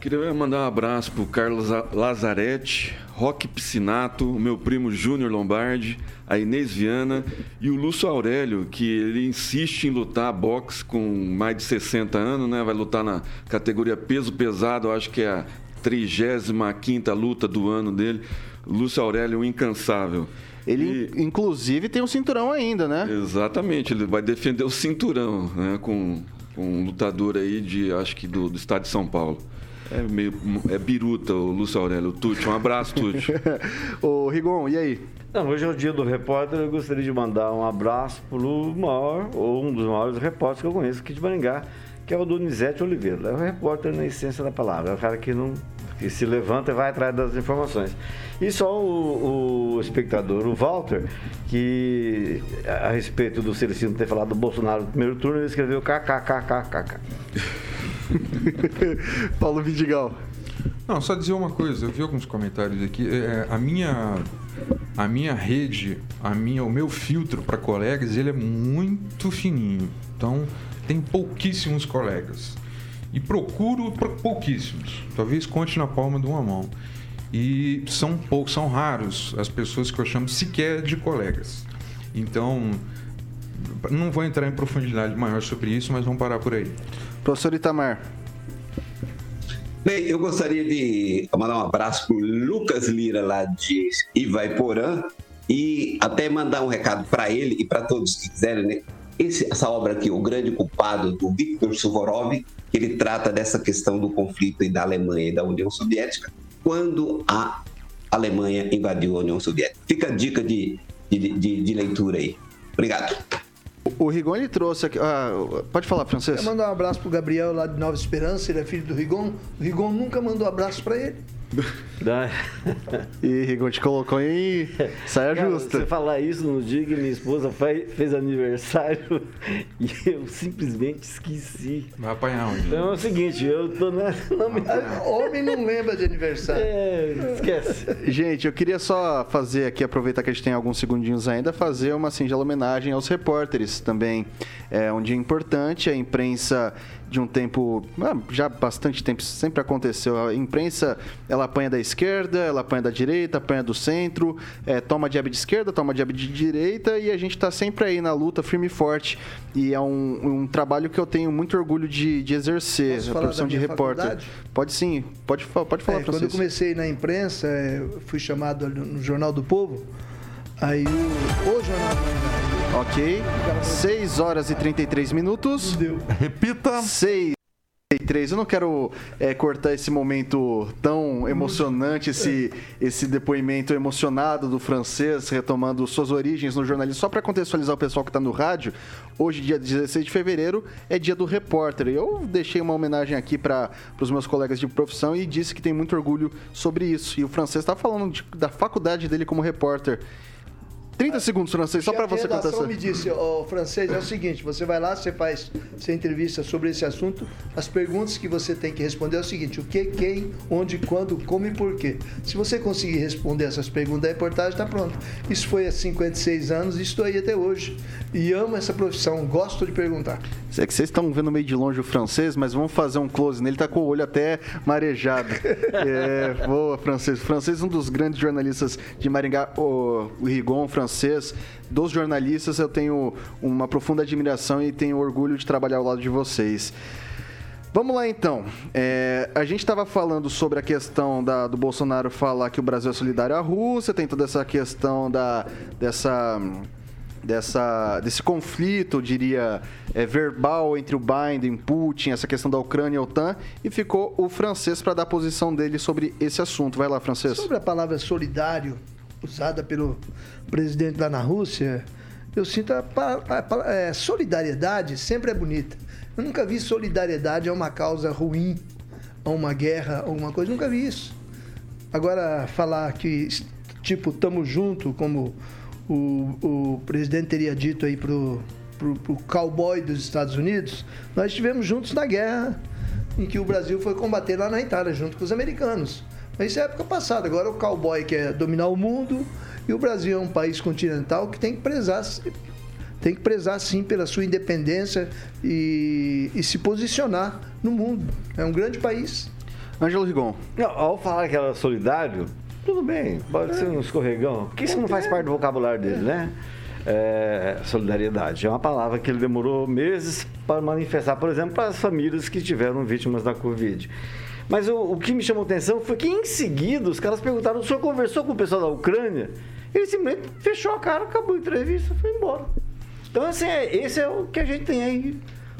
Queria mandar um abraço pro Carlos Lazarete, Roque Piscinato, meu primo Júnior Lombardi, a Inês Viana e o Lúcio Aurélio, que ele insiste em lutar boxe com mais de 60 anos, né? Vai lutar na categoria peso pesado, eu acho que é a 35 luta do ano dele. Lúcio Aurélio, incansável.
Ele, e... inclusive, tem um cinturão ainda, né?
Exatamente, ele vai defender o cinturão, né? Com, com um lutador aí de, acho que do, do estado de São Paulo. É meio. É biruta o Lúcio Aurélio. Tuti, um abraço, Tuti.
Ô, Rigon, e aí?
Não, hoje é o dia do repórter. Eu gostaria de mandar um abraço para o maior, ou um dos maiores repórteres que eu conheço aqui de Maringá, que é o Donizete Oliveira. É o repórter na essência da palavra. É o cara que não que se levanta e vai atrás das informações. E só o, o espectador, o Walter, que a respeito do Celestino ter falado do Bolsonaro no primeiro turno, ele escreveu kkkkkk.
Paulo Vidigal.
Não, só dizer uma coisa, eu vi alguns comentários aqui. É, a minha a minha rede, a minha, o meu filtro para colegas, ele é muito fininho. Então, tem pouquíssimos colegas. E procuro pouquíssimos. Talvez conte na palma de uma mão. E são poucos, são raros as pessoas que eu chamo sequer de colegas. Então, não vou entrar em profundidade maior sobre isso, mas vamos parar por aí.
Professor Itamar.
Bem, eu gostaria de mandar um abraço para o Lucas Lira, lá de Ivaiporã, e até mandar um recado para ele e para todos que quiserem, né? Esse, essa obra aqui, O Grande Culpado, do Viktor Suvorov, que ele trata dessa questão do conflito da Alemanha e da União Soviética, quando a Alemanha invadiu a União Soviética. Fica a dica de, de, de, de leitura aí. Obrigado.
O Rigon ele trouxe aqui. Ah, pode falar, francês?
Eu mandar um abraço pro Gabriel lá de Nova Esperança, ele é filho do Rigon. O Rigon nunca mandou abraço para ele.
e Rigon te colocou em saia Cara, justa.
Você falar isso no dia que minha esposa fez aniversário e eu simplesmente esqueci.
Vai apanhar onde?
Então é o seguinte, eu tô na.
na Homem não lembra de aniversário.
É, esquece.
Gente, eu queria só fazer aqui, aproveitar que a gente tem alguns segundinhos ainda, fazer uma singela homenagem aos repórteres também. É um dia importante, a imprensa de um tempo, ah, já bastante tempo, sempre aconteceu. A imprensa, ela apanha da esquerda, ela apanha da direita, apanha do centro, é, toma jab de esquerda, toma jab de direita e a gente está sempre aí na luta, firme e forte. E é um, um trabalho que eu tenho muito orgulho de, de exercer, Posso a profissão de repórter. Faculdade? Pode sim, pode, pode falar é,
Quando eu comecei na imprensa, é, fui chamado no Jornal do Povo, aí o, o Jornal do
Ok. 6 horas e 33 minutos.
Deu. Repita.
6 eu não quero é, cortar esse momento tão emocionante, esse, esse depoimento emocionado do francês, retomando suas origens no jornalismo. Só para contextualizar o pessoal que está no rádio, hoje, dia 16 de fevereiro, é dia do repórter. Eu deixei uma homenagem aqui para os meus colegas de profissão e disse que tem muito orgulho sobre isso. E o francês está falando de, da faculdade dele como repórter. 30 segundos, francês, só para você contar
essa. me disse, o francês, é o seguinte, você vai lá, você faz sua entrevista sobre esse assunto, as perguntas que você tem que responder é o seguinte, o que, quem, onde, quando, como e por quê. Se você conseguir responder essas perguntas, a reportagem está pronta. Isso foi há 56 anos e estou aí até hoje. E amo essa profissão, gosto de perguntar.
Sei que vocês estão vendo meio de longe o francês, mas vamos fazer um close nele, tá com o olho até marejado. é, boa, francês. O francês é um dos grandes jornalistas de Maringá, o, o Rigon, francês francês, dos jornalistas, eu tenho uma profunda admiração e tenho orgulho de trabalhar ao lado de vocês. Vamos lá então. É, a gente estava falando sobre a questão da, do Bolsonaro falar que o Brasil é solidário à Rússia, tem toda essa questão da, dessa, dessa, desse conflito, eu diria, é, verbal entre o Biden, Putin, essa questão da Ucrânia e a OTAN, e ficou o francês para dar a posição dele sobre esse assunto. Vai lá, francês.
Sobre a palavra solidário, usada pelo presidente lá na Rússia, eu sinto a, a, a, é, solidariedade sempre é bonita. Eu nunca vi solidariedade a uma causa ruim, a uma guerra, alguma coisa, nunca vi isso. Agora, falar que, tipo, estamos junto, como o, o presidente teria dito aí pro, pro, pro cowboy dos Estados Unidos, nós estivemos juntos na guerra em que o Brasil foi combater lá na Itália, junto com os americanos. Mas isso é época passada. Agora o cowboy quer dominar o mundo e o Brasil é um país continental que tem que prezar tem que prezar sim pela sua independência e, e se posicionar no mundo. É um grande país.
Ângelo Rigon.
Não, ao falar que era solidário, tudo bem, pode é. ser um escorregão. Porque isso não faz parte do vocabulário dele, né? É, solidariedade. É uma palavra que ele demorou meses para manifestar, por exemplo, para as famílias que tiveram vítimas da Covid. Mas o, o que me chamou a atenção foi que em seguida os caras perguntaram: o senhor conversou com o pessoal da Ucrânia? Ele simplesmente fechou a cara, acabou a entrevista e foi embora. Então, assim, é, esse é o que a gente tem aí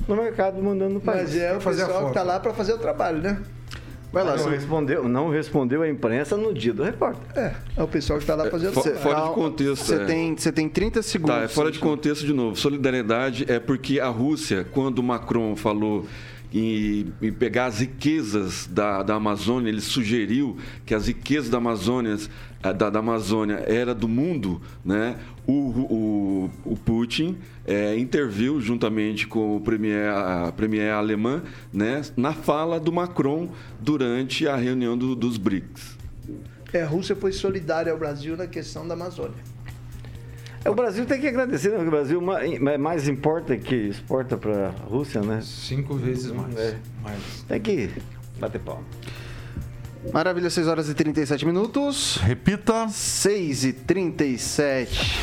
no mercado mandando no país.
Mas é o
Fazer a
pessoal que
foto.
tá lá para fazer o trabalho, né?
Vai lá,
não
você-
respondeu, não respondeu a imprensa no dia do repórter.
É, é o pessoal que tá lá fazendo o
fo-
trabalho.
fora de contexto,
Você
é.
tem, você tem 30 segundos.
Tá, é fora de contexto de novo. Solidariedade é porque a Rússia, quando o Macron falou em, em pegar as riquezas da, da Amazônia, ele sugeriu que as riquezas da Amazônia, eh, da, da Amazônia era do mundo, né? O, o, o Putin eh, interviu juntamente com o premier, a premier alemã né, na fala do Macron durante a reunião do- dos BRICS.
É, a Rússia foi solidária ao Brasil na questão da Amazônia.
É, o Brasil tem que agradecer, né? Porque o Brasil ma- mais importa que exporta para a Rússia, né?
Cinco vezes mais.
É.
mais.
Tem que bater palma.
Maravilha, 6 horas e 37 minutos.
Repita.
6 e 37.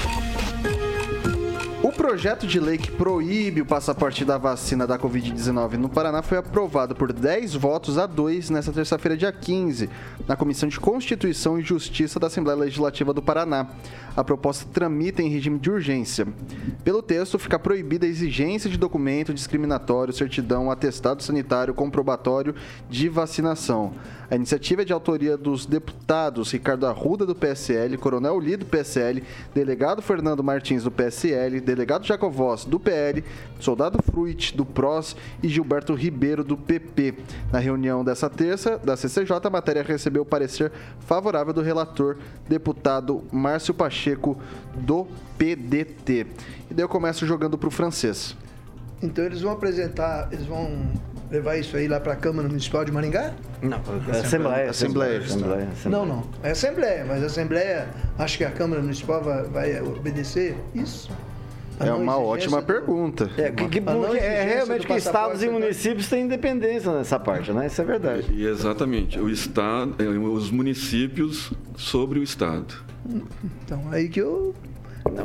Projeto de lei que proíbe o passaporte da vacina da Covid-19 no Paraná foi aprovado por 10 votos a 2 nesta terça-feira, dia 15, na Comissão de Constituição e Justiça da Assembleia Legislativa do Paraná. A proposta tramita em regime de urgência. Pelo texto, fica proibida a exigência de documento discriminatório, certidão, atestado sanitário comprobatório de vacinação. A iniciativa é de autoria dos deputados Ricardo Arruda, do PSL, Coronel Li, do PSL, delegado Fernando Martins, do PSL, delegado Jacovós, do PL, soldado Fruit, do PROS e Gilberto Ribeiro, do PP. Na reunião dessa terça, da CCJ, a matéria recebeu parecer favorável do relator, deputado Márcio Pacheco, do PDT. E daí eu começo jogando para o francês.
Então eles vão apresentar, eles vão levar isso aí lá para a Câmara Municipal de Maringá?
Não, é Assembleia.
Assembleia.
Assembleia.
Não, não. É Assembleia, mas a Assembleia, acho que a Câmara Municipal vai, vai obedecer isso?
É uma ótima
do-
pergunta.
É, que, que, porque é
exigência
realmente que estados e
né?
municípios têm independência nessa parte, né? Isso é verdade.
E exatamente, o Estado, eh, os municípios sobre o Estado.
Então, aí que eu.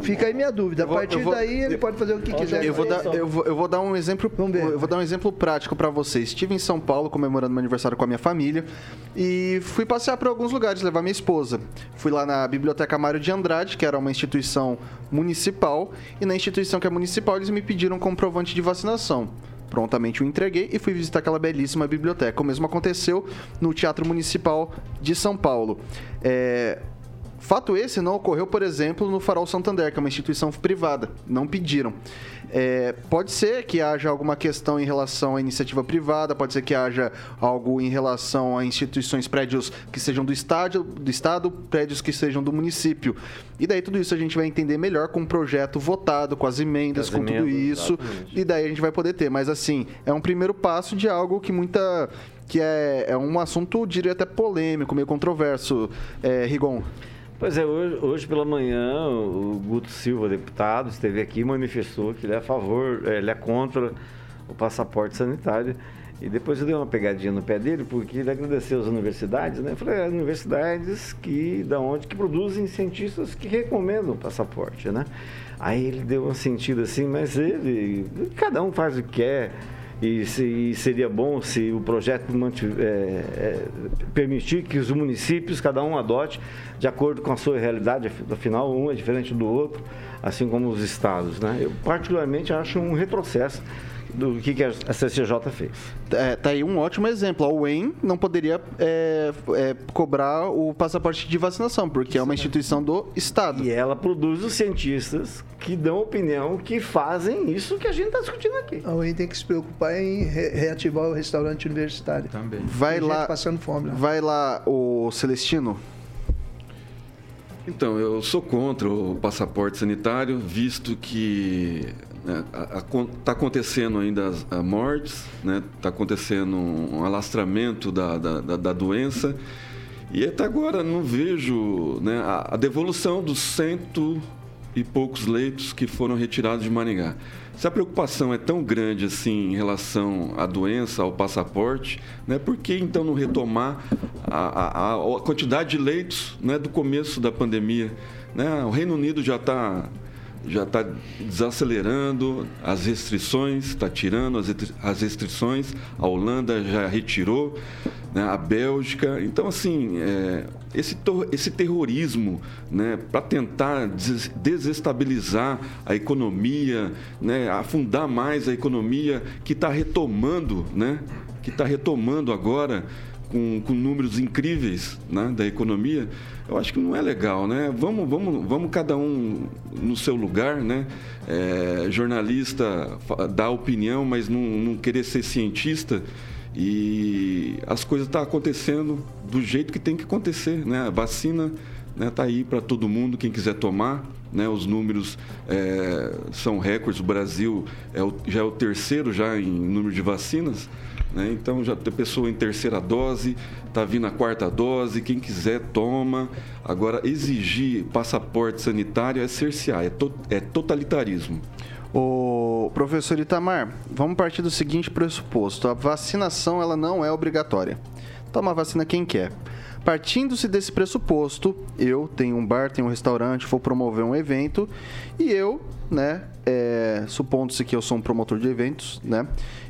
Fica aí minha dúvida. A partir
vou-
daí ele pode fazer o que quiser.
Eu vou, dar, eu, vou, eu vou dar um exemplo.
Vamos ver.
Eu vou dar um exemplo prático para vocês. Estive em São Paulo comemorando meu aniversário com a minha família e fui passear por alguns lugares, levar minha esposa. Fui lá na Biblioteca Mário de Andrade, que era uma instituição municipal, e na instituição que é municipal eles me pediram um comprovante de vacinação. Prontamente o entreguei e fui visitar aquela belíssima biblioteca. O mesmo aconteceu no Teatro Municipal de São Paulo. É, Fato esse não ocorreu, por exemplo, no Farol Santander, que é uma instituição privada. Não pediram. É, pode ser que haja alguma questão em relação à iniciativa privada, pode ser que haja algo em relação a instituições, prédios que sejam do, estádio, do Estado, prédios que sejam do município. E daí tudo isso a gente vai entender melhor com o projeto votado, com as emendas,
Com
com,
as
tudo isso.
exatamente.
E daí a gente vai poder ter. Mas assim, é um primeiro passo de algo que muita. que é, é um assunto, diria até polêmico, meio controverso, é, Rigon.
Pois é, hoje, hoje pela manhã o Guto Silva, deputado, esteve aqui e manifestou que ele é a favor, eh, ele é contra o passaporte sanitário. E depois eu dei uma pegadinha no pé dele, porque ele agradeceu as universidades, né? Eu falei, é, universidades que, da onde, que produzem cientistas que recomendam o passaporte, né? Aí ele deu um sentido assim, mas ele, cada um faz o que quer. E, se- e seria bom se o projeto mantiv- é, é, permitir que os municípios, cada um adote de acordo com a sua realidade, af- afinal, um é diferente do outro, assim como os estados. Né? Eu, particularmente, acho um retrocesso do que, que a CCJ fez.
É, tá aí um ótimo exemplo. A UEM não poderia é, é, cobrar o passaporte de vacinação, porque é uma instituição do Estado.
E ela produz os cientistas que dão opinião, que fazem isso que a gente está discutindo aqui.
A UEM tem que se preocupar em re- reativar o restaurante universitário.
Também.
Vai
Tem gente
lá,
passando fome lá.
vai lá o Celestino.
Então, eu sou contra o passaporte sanitário, visto que está acontecendo ainda as mortes, está acontecendo um alastramento da, da, da- da doença. E até agora não vejo né, a, a devolução dos cento e poucos leitos que foram retirados de Maringá. Se a preocupação é tão grande assim em relação à doença, ao passaporte, né, por que então não retomar a, a- a quantidade de leitos né, do começo da pandemia? Né? O Reino Unido já está já está desacelerando as restrições, está tirando as restrições, a Holanda já retirou. né, a Bélgica. Então, assim, é, esse, esse terrorismo né, para tentar des desestabilizar a economia, né, afundar mais a economia que está retomando, né, que está retomando agora com, com, números incríveis né, da economia, eu acho que não é legal, né? Vamos, vamos, vamos cada um no seu lugar, né? É, jornalista dá opinião, mas não, não querer ser cientista. E as coisas estão tá acontecendo do jeito que tem que acontecer, né? A vacina está né, tá aí para todo mundo, quem quiser tomar. Né, os números é, são recordes. O Brasil é o, já é o terceiro já em número de vacinas. Né, então já tem pessoa em terceira dose, está vindo a quarta dose. Quem quiser toma. Agora exigir passaporte sanitário é cercear, é, to, é totalitarismo.
O professor Itamar, vamos partir do seguinte pressuposto: a vacinação ela não é obrigatória. Toma vacina quem quer. Partindo-se desse pressuposto, eu tenho um bar, tenho um restaurante, vou promover um evento e eu, né, é, supondo-se que eu sou um promotor de eventos, né,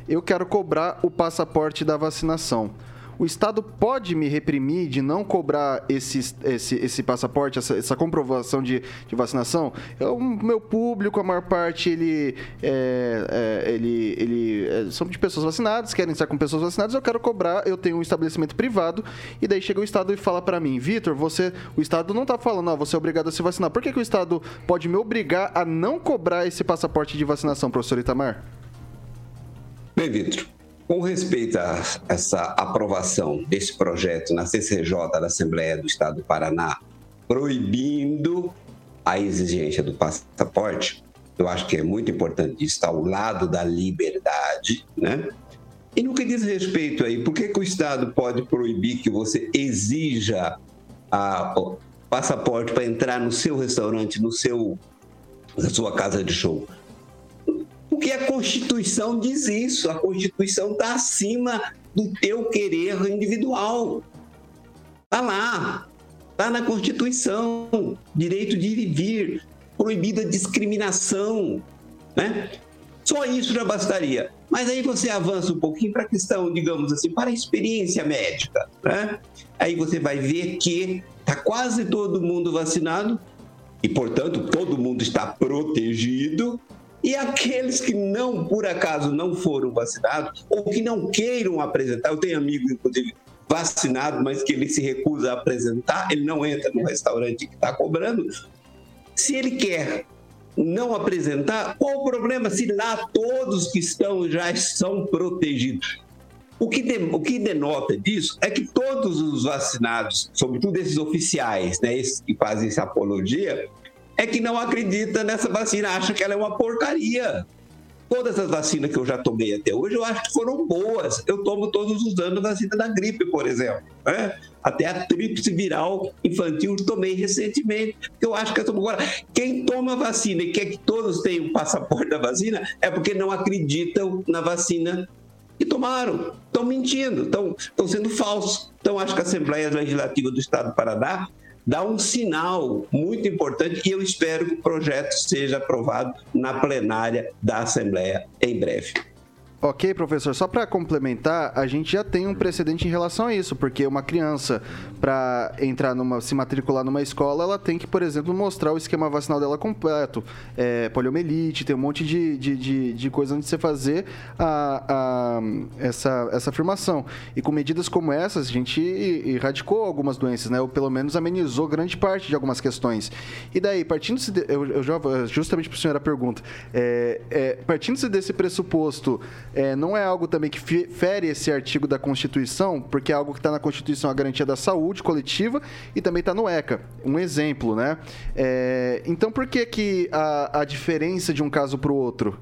eu quero cobrar o passaporte da vacinação o Estado pode me reprimir de não cobrar esse, esse, esse passaporte, essa, essa comprovação de, de vacinação? O meu público, a maior parte, ele, é, é, ele, ele é, são de pessoas vacinadas, querem estar com pessoas vacinadas, eu quero cobrar, eu tenho um estabelecimento privado, e daí chega o Estado e fala para mim, Vitor, você, o Estado não está falando, você é obrigado a se vacinar. Por que, que o Estado pode me obrigar a não cobrar esse passaporte de vacinação, professor Itamar?
Bem, Vitor, com respeito a essa aprovação desse projeto na CCJ da Assembleia do Estado do Paraná, proibindo a exigência do passaporte, eu acho que é muito importante estar ao lado da liberdade, né? E no que diz respeito aí, por que, que o Estado pode proibir que você exija a, o passaporte para entrar no seu restaurante, no seu, na sua casa de show? Porque a Constituição diz isso. A Constituição está acima do teu querer individual. Está lá. Está na Constituição. Direito de vir. Proibida discriminação. Né? Só isso já bastaria. Mas aí você avança um pouquinho para a questão, digamos assim, para a experiência médica. Né? Aí você vai ver que está quase todo mundo vacinado e, portanto, todo mundo está protegido e aqueles que não, por acaso, não foram vacinados ou que não queiram apresentar, eu tenho amigo, inclusive, vacinado, mas que ele se recusa a apresentar, ele não entra no restaurante que está cobrando. Se ele quer não apresentar, qual o problema se lá todos que estão já são protegidos? O que, de, o que denota disso é que todos os vacinados, sobretudo esses oficiais, né, esses que fazem essa apologia, é que não acredita nessa vacina, acha que ela é uma porcaria. Todas as vacinas que eu já tomei até hoje, eu acho que foram boas. Eu tomo todos os anos vacina da gripe, por exemplo. Né? Até a tríplice viral infantil tomei recentemente. Eu acho que eu tomo agora. Quem toma vacina e quer que todos tenham o passaporte da vacina é porque não acreditam na vacina que tomaram. Estão mentindo, estão, estão sendo falsos. Então, acho que a Assembleia Legislativa do Estado do Paraná dá um sinal muito importante e eu espero que o projeto seja aprovado na plenária da Assembleia em breve.
Ok, professor. Só para complementar, a gente já tem um precedente em relação a isso, porque uma criança, para entrar numa, se matricular numa escola, ela tem que, por exemplo, mostrar o esquema vacinal dela completo. É, poliomielite, tem um monte de, de, de, de coisa antes de você fazer a, a, essa, essa afirmação. E com medidas como essas, a gente erradicou algumas doenças, né? Ou pelo menos amenizou grande parte de algumas questões. E daí, partindo-se. De, eu, eu já, justamente para a senhora pergunta, é, é, partindo-se desse pressuposto é, não é algo também que fere esse artigo da Constituição, porque é algo que está na Constituição a garantia da saúde coletiva e também está no ECA. Um exemplo, né? É, então, por que, que a, a diferença de um caso para o outro?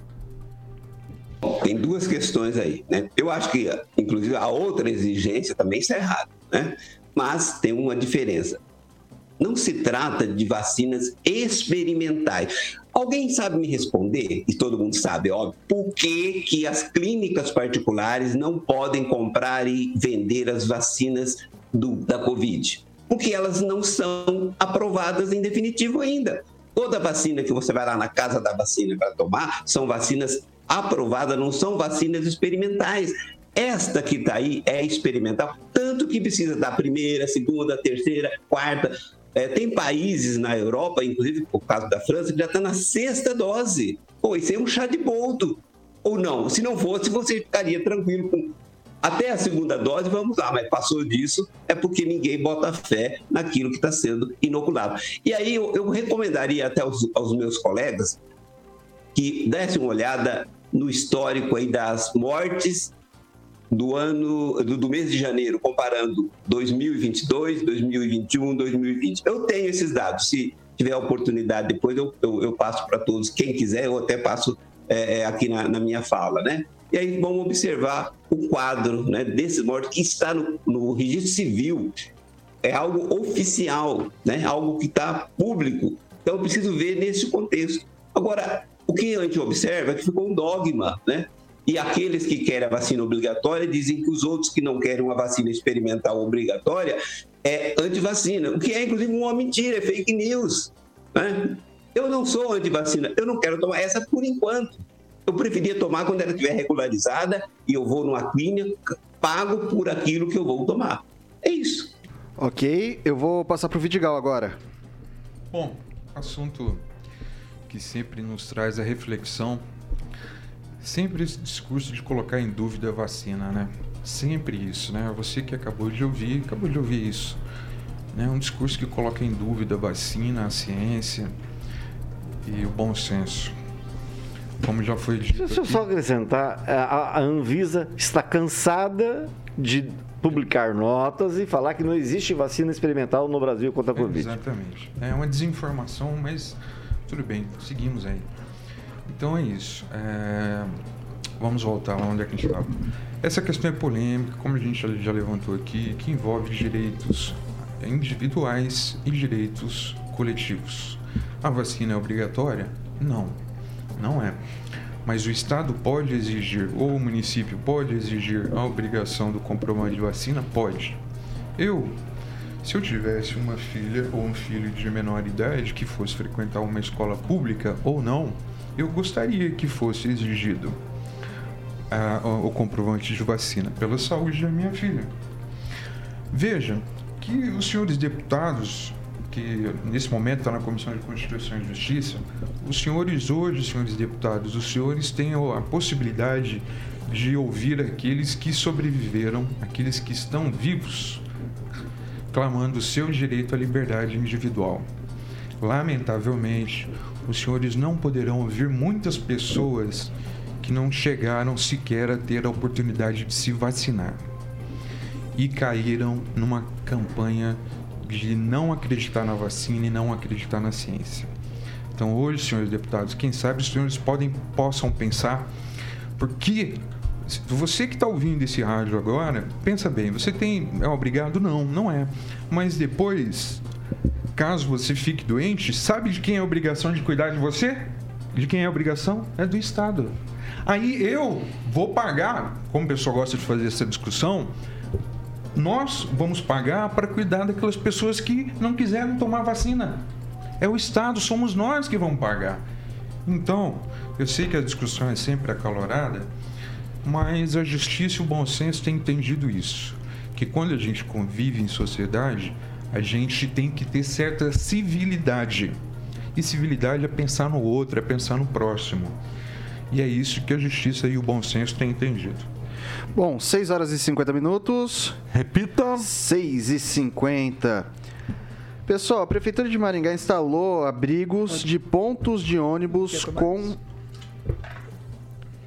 Tem duas questões aí, né? Eu acho que, inclusive, a outra exigência também está errada, né? Mas tem uma diferença. Não se trata de vacinas experimentais. Alguém sabe me responder? E todo mundo sabe, óbvio. Por que, que as clínicas particulares não podem comprar e vender as vacinas do, da Covid? Porque elas não são aprovadas em definitivo ainda. Toda vacina que você vai lá na casa da vacina para tomar são vacinas aprovadas, não são vacinas experimentais. Esta que está aí é experimental, tanto que precisa da primeira, segunda, terceira, quarta. É, tem países na Europa, inclusive o caso da França, que já está na sexta dose. Pô, isso é um chá de boldo. Ou não? Se não fosse, você ficaria tranquilo com até a segunda dose, vamos lá, mas passou disso, é porque ninguém bota fé naquilo que está sendo inoculado. E aí eu, eu recomendaria até aos, aos, meus colegas que dessem uma olhada no histórico aí das mortes do ano do, do mês de janeiro, comparando 2022, 2021, 2020. Eu tenho esses dados. Se tiver oportunidade, depois eu, eu, eu passo para todos. Quem quiser, eu até passo é, aqui na, na minha fala, né? E aí vamos observar o quadro né, desses mortos que está no, no registro civil. É algo oficial, né? algo que está público. Então, eu preciso ver nesse contexto. Agora, o que a gente observa é que ficou um dogma, né? E aqueles que querem a vacina obrigatória dizem que os outros que não querem uma vacina experimental obrigatória é antivacina, o que é inclusive uma mentira, é fake news. Né? Eu não sou antivacina, eu não quero tomar essa por enquanto. Eu preferia tomar quando ela estiver regularizada e eu vou numa clínica, pago por aquilo que eu vou tomar. É isso.
Ok, eu vou passar para o Vidigal agora.
Bom, assunto que sempre nos traz a reflexão, sempre esse discurso de colocar em dúvida a vacina, né? Sempre isso, né? Você que acabou de ouvir, acabou de ouvir isso. Né? Um discurso que coloca em dúvida a vacina, a ciência e o bom senso como já foi dito.
Deixa eu só acrescentar: é, a, Anvisa está cansada de publicar notas e falar que não existe vacina experimental no Brasil contra a Covid.
exatamente. É uma desinformação, mas tudo bem, seguimos aí. Então é isso. É... Vamos voltar lá onde é que a gente estava. Essa questão é polêmica, como a gente já, levantou aqui, que envolve direitos individuais e direitos coletivos. A vacina é obrigatória? Não não é. Mas o Estado pode exigir, ou o município pode exigir a obrigação do comprovante de vacina? Pode. Eu, se eu tivesse uma filha ou um filho de menor idade que fosse frequentar uma escola pública ou não, eu gostaria que fosse exigido a, a, o comprovante de vacina pela saúde da minha filha. Veja que os senhores deputados que nesse momento está na Comissão de Constituição e Justiça, os senhores hoje, senhores deputados, os senhores têm a possibilidade de ouvir aqueles que sobreviveram, aqueles que estão vivos, clamando o seu direito à liberdade individual. Lamentavelmente, os senhores não poderão ouvir muitas pessoas que não chegaram sequer a ter a oportunidade de se vacinar e caíram numa campanha de não acreditar na vacina e não acreditar na ciência. Então, hoje, senhores deputados, quem sabe os senhores podem, possam pensar, porque você que está ouvindo esse rádio agora, pensa bem, você tem é obrigado? Não, não é. Mas depois, caso você fique doente, sabe de quem é a obrigação de cuidar de você? De quem é a obrigação? É do Estado. Aí eu vou pagar, como o pessoal gosta de fazer essa discussão, nós vamos pagar para cuidar daquelas pessoas que não quiseram tomar vacina. É o Estado, somos nós que vamos pagar. Então, eu sei que a discussão é sempre acalorada, mas a justiça e o bom senso têm entendido isso. Que quando a gente convive em sociedade, a gente tem que ter certa civilidade. E civilidade é pensar no outro, é pensar no próximo. E é isso que a justiça e o bom senso têm entendido.
Bom, 6 horas e 50 minutos.
Repita.
6 e 50. Pessoal, a Prefeitura de Maringá instalou abrigos de pontos de ônibus com.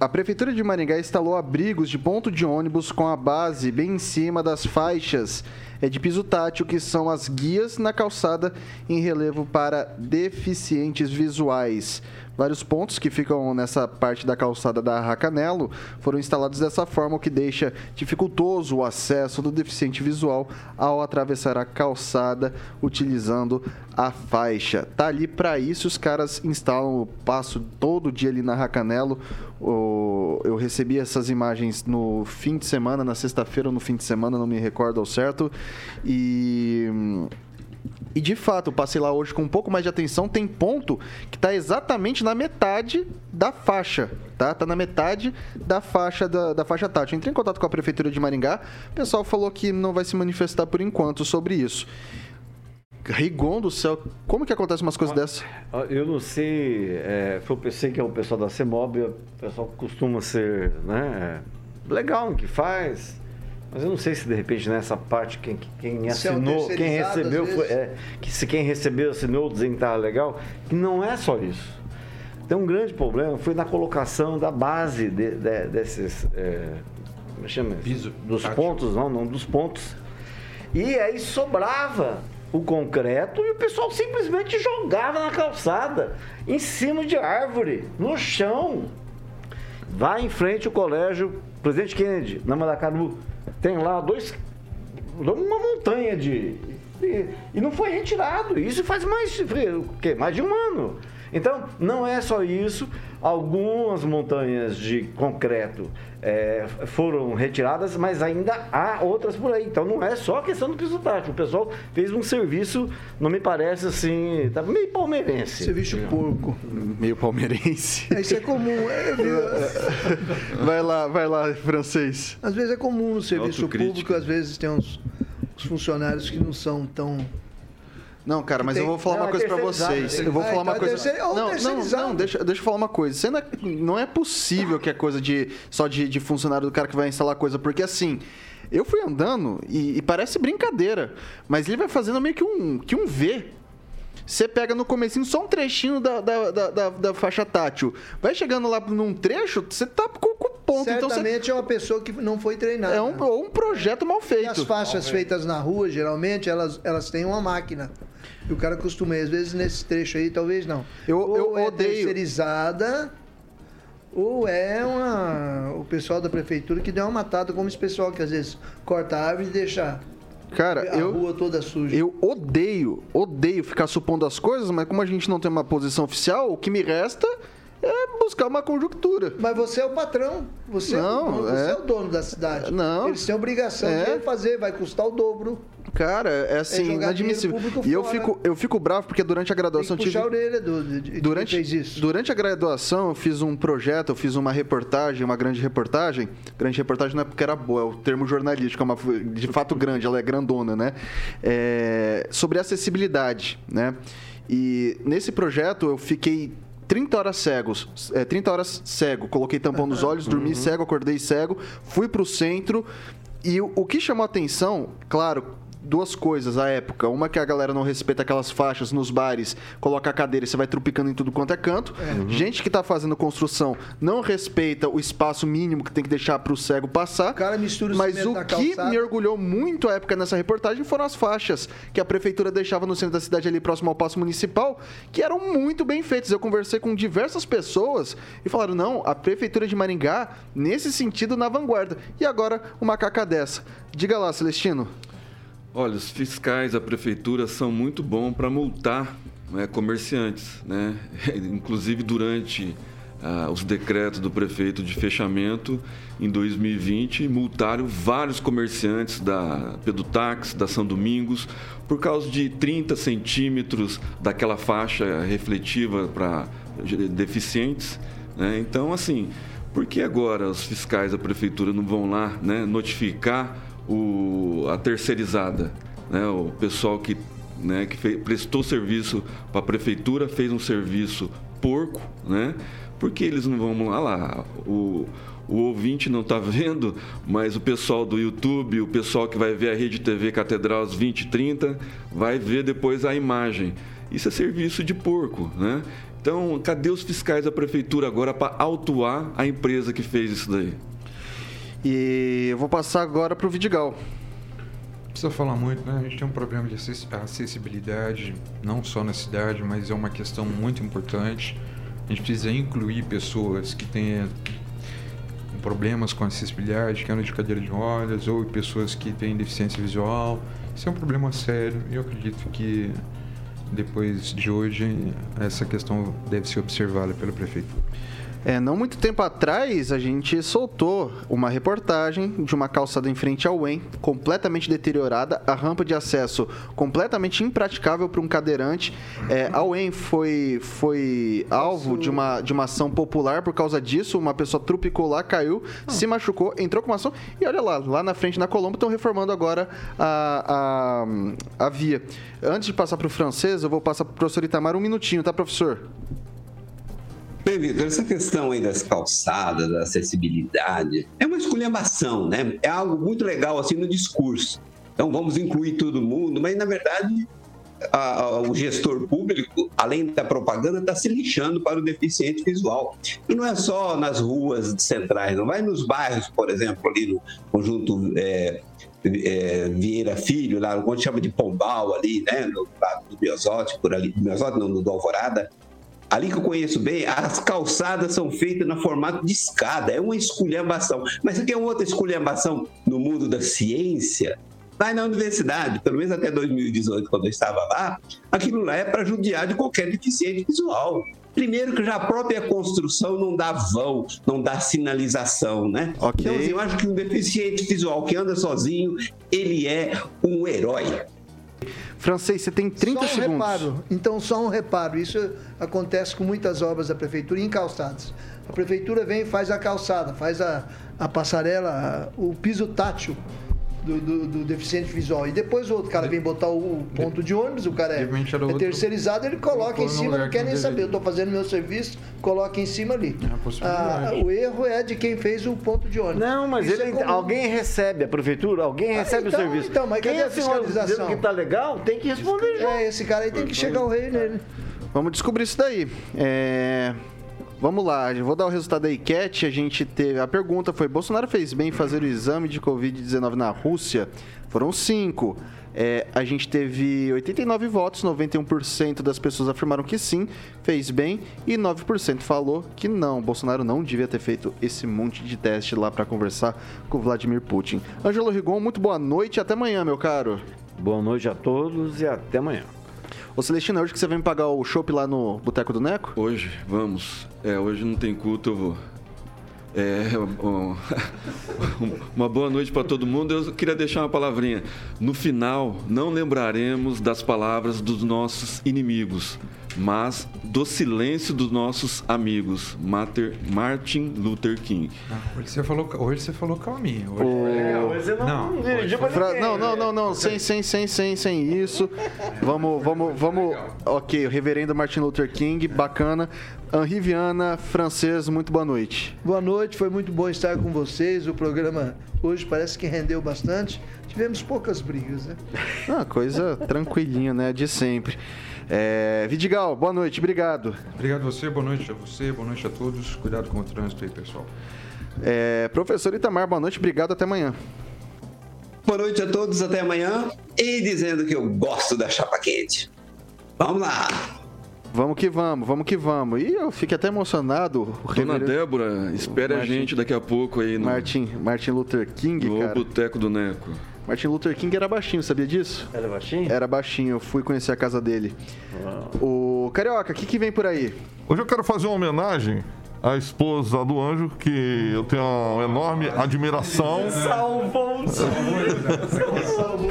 A Prefeitura de Maringá instalou abrigos de ponto de ônibus com a base bem em cima das faixas é de piso tátil, que são as guias na calçada em relevo para deficientes visuais. Vários pontos que ficam nessa parte da calçada da Racanelo foram instalados dessa forma, o que deixa dificultoso o acesso do deficiente visual ao atravessar a calçada utilizando a faixa. Tá ali para isso, os caras instalam o passo todo dia ali na Racanelo. Eu recebi essas imagens no fim de semana, na sexta-feira ou no fim de semana, não me recordo ao certo. E E de fato, passei lá hoje com um pouco mais de atenção, tem ponto que está exatamente na metade da faixa, tá? Tá na metade da faixa da, da faixa tátil. Entrei em contato com a prefeitura de Maringá, o pessoal falou que não vai se manifestar por enquanto sobre isso. Rigon do céu, como que acontece umas coisas dessas?
Eu não sei, é, eu pensei que é o pessoal da CEMOB, o pessoal costuma ser né, legal no que faz, mas eu não sei se de repente nessa parte quem, quem
Se é um
assinou, quem recebeu, foi, é, que se quem recebeu assinou que estava legal, que não é só isso. Tem um grande problema, foi na colocação da base de- de- desses, é, como chama?
Piso
Dos
tátil.
pontos, não, não, dos pontos. E aí sobrava o concreto e o pessoal simplesmente jogava na calçada, em cima de árvore, no chão. Vai em frente o colégio Presidente Kennedy, na Maracanã. Tem lá dois. uma montanha de. E, e não foi retirado. Isso faz mais. O quê? Mais de um ano. Então, não é só isso. Algumas montanhas de concreto é, foram retiradas, mas ainda há outras por aí. Então, não é só questão do piso tático. O pessoal fez um serviço, não me parece assim, tá meio palmeirense.
Serviço porco.
Meio palmeirense.
É, Isso é comum. é?
Vai lá, vai lá, francês.
Às vezes é comum no serviço público, às vezes tem uns, uns funcionários que não são tão.
Não, cara, mas
tem-
eu vou falar
Não,
uma
é
coisa pra
terceirizado,
vocês. Eu vou
Ah,
falar uma
então
coisa.
ou
Não, não, não, deixa, deixa eu falar uma coisa. Você não, é, não é possível que é coisa de só de, de funcionário do cara que vai instalar coisa, porque assim. Eu fui andando e, e parece brincadeira, mas ele vai fazendo meio que um, que um V. Você pega no comecinho só um trechinho da, da, da, da- da faixa tátil. Vai chegando lá num trecho, você tá com, com ponto. Então você,
Certamente é uma pessoa que não foi treinada.
é um, um projeto mal
E as
feito.
faixas feitas na rua, geralmente, elas, elas têm uma máquina. E o cara costuma, às vezes nesse trecho aí, talvez não.
Eu-
ou
eu
é
odeio-
terceirizada, ou é uma, o pessoal da prefeitura que deu uma matada, como esse pessoal que às vezes corta a árvore e deixa
Cara,
a
eu.
rua toda suja.
Eu odeio, odeio ficar supondo as coisas, mas como a gente não tem uma posição oficial, o que me resta é buscar uma conjuntura.
Mas você é o patrão. Você,
Não,
é, o dono, você
é.
é o dono da cidade.
Não.
Eles têm obrigação
É.
de fazer, vai custar o dobro.
Cara, é assim,
jogar
inadmissível. E eu fico, eu fico bravo porque durante a
Tem
graduação
que
eu tive.
puxar a orelha do, de,
Durante,
fez isso.
durante a graduação, eu fiz um projeto, eu fiz uma reportagem, uma grande reportagem. Grande reportagem não é porque era boa, é o termo jornalístico, é uma, de fato grande, ela é grandona, né? É, sobre acessibilidade, né? E nesse projeto eu fiquei 30 horas cegos, é, 30 horas cego, coloquei tampão nos olhos, dormi cego, acordei cego, fui pro centro. E o, o que chamou a atenção, claro, duas coisas à época. Uma que a galera não respeita aquelas faixas nos bares, coloca a cadeira e você vai trupicando em tudo quanto é canto. Gente que tá fazendo construção não respeita o espaço mínimo que tem que deixar pro cego passar.
O cara mistura o
Mas o que me orgulhou muito à época nessa reportagem foram as faixas que a prefeitura deixava no centro da cidade ali próximo ao passo municipal, que eram muito bem feitas. Eu conversei com diversas pessoas e falaram: "Não, a prefeitura de Maringá nesse sentido na vanguarda". E agora uma caca dessa. Diga lá, Celestino.
Olha, os fiscais da prefeitura são muito bons para multar né, comerciantes, né? Inclusive durante ah, os decretos do prefeito de fechamento em 2020, multaram vários comerciantes da Pedutax, da São Domingos, por causa de 30 centímetros daquela faixa refletiva para deficientes. Né? Então, assim, por que agora os fiscais da prefeitura não vão lá né, notificar o, a terceirizada, né, o pessoal que, né, que fe- prestou serviço para a prefeitura, fez um serviço porco, né? Por que eles não vão lá? lá o, o ouvinte não está vendo, mas o pessoal do YouTube, o pessoal que vai ver a Rede TV Catedral às 20 e 30 vai ver depois a imagem. Isso é serviço de porco, né? Então, cadê os fiscais da prefeitura agora para autuar a empresa que fez isso daí?
E eu vou passar agora pro Vidigal.
precisa falar muito, né? A gente tem um problema de acess- acessibilidade, não só na cidade, mas é uma questão muito importante. A gente precisa incluir pessoas que têm problemas com acessibilidade, que andam de cadeira de rodas, ou pessoas que têm deficiência visual. Isso é um problema sério e eu acredito que depois de hoje essa questão deve ser observada pela prefeitura.
É, não muito tempo atrás, a gente soltou uma reportagem de uma calçada em frente ao UEM, completamente deteriorada, a rampa de acesso completamente impraticável para um cadeirante. É, a UEM foi, foi alvo de uma, de uma ação popular por causa disso. Uma pessoa trupicou lá, caiu, se machucou, entrou com uma ação. E olha lá, lá na frente, na Colombo, estão reformando agora a, a, a via. Antes de passar para o francês, eu vou passar para o professor Itamar um minutinho, tá, professor?
Bem, Vitor, essa questão aí das calçadas, da acessibilidade, é uma esculhambação, né? É algo muito legal assim no discurso. Então vamos incluir todo mundo, mas na verdade a, a, o gestor público, além da propaganda, está se lixando para o deficiente visual. E não é só nas ruas centrais, não vai nos bairros, por exemplo, ali no conjunto é, é, Vieira Filho, lá onde chama de Pombal ali, né? No lado do Biosote, por ali, do Biosote, não, do Alvorada ali que eu conheço bem, as calçadas são feitas no formato de escada, é uma esculhambação. Mas aqui é uma outra esculhambação no mundo da ciência. Vai na universidade, pelo menos até 2018, quando eu estava lá, aquilo lá é para judiar de qualquer deficiente visual. Primeiro que já a própria construção não dá vão, não dá sinalização, né?
Ok.
Então, assim, eu acho que um deficiente visual que anda sozinho, ele é um herói.
Francês, você tem 30
só um
segundos.
reparo. Então, só um reparo. Isso acontece com muitas obras da prefeitura em calçadas. A prefeitura vem e faz a calçada, faz a, a passarela, a- o piso tátil do, do- do deficiente visual. E depois o outro cara vem botar o, ponto de ônibus, o cara é, é terceirizado, ele coloca em cima, não
que
quer nem saber. Eu estou fazendo meu serviço, coloca em cima ali.
É uma possibilidade.
Ah, o erro é de quem fez o ponto de ônibus.
Não, mas
Isso
ele,
é
alguém recebe, a prefeitura, alguém recebe
então,
o serviço.
então, mas
Quem
cadê a fiscalização?
que tá legal, tem que responder junto.
É, esse cara aí tem que chegar o rei nele.
Vamos descobrir isso daí. É, Vamos lá, vou dar o resultado da enquete. A gente teve. A pergunta foi: Bolsonaro fez bem em fazer o exame de Covid-19 na Rússia? Foram cinco. É, a gente teve 89 votos, 91% das pessoas afirmaram que sim, fez bem, e 9% falou que não. Bolsonaro não devia ter feito esse monte de teste lá para conversar com Vladimir Putin. Ângelo Rigon, muito boa noite até amanhã, meu caro.
Boa noite a todos e até amanhã.
Ô Celestino, é hoje que você vem pagar o chopp lá no Boteco do Neco?
Hoje, vamos. É, hoje não tem culto, eu vou. É, uma boa noite para todo mundo. Eu queria deixar uma palavrinha. No final, não lembraremos das palavras dos nossos inimigos, mas do silêncio dos nossos amigos. Mater, Martin Luther King.
Hoje você falou, hoje você falou calminho. Hoje foi legal.
Você não,
Não,
dirigiu pra ninguém,
Não, não, não, não, sem, sem, sem, sem, sem isso. Vamos, vamos, vamos. Ok, o reverendo Martin Luther King, bacana. Henri Viana, francês, muito boa noite.
Boa noite, foi muito bom estar com vocês. O programa hoje parece que rendeu bastante. Tivemos poucas brigas, né?
Ah, coisa tranquilinha, né? De sempre. É, Vidigal, boa noite, obrigado.
Obrigado a você, boa noite a você, boa noite a todos. Cuidado com o trânsito aí, pessoal.
É, professor Itamar, boa noite, obrigado, até amanhã.
Boa noite a todos, até amanhã. E dizendo que eu gosto da chapa quente. Vamos lá!
Vamos que vamos, vamos que vamos. E eu fiquei até emocionado. O
Dona
reverendo
Débora, espere a
Martin-
gente daqui a pouco aí no,
Martin, Martin Luther King,
no
cara.
Boteco do Neco.
Martin Luther King era baixinho, sabia disso?
Ela é baixinha?
Era baixinho, eu fui conhecer a casa dele. O Carioca, o que, que vem por aí?
Hoje eu quero fazer uma homenagem à esposa do Anjo, que eu tenho uma enorme admiração.
Salvou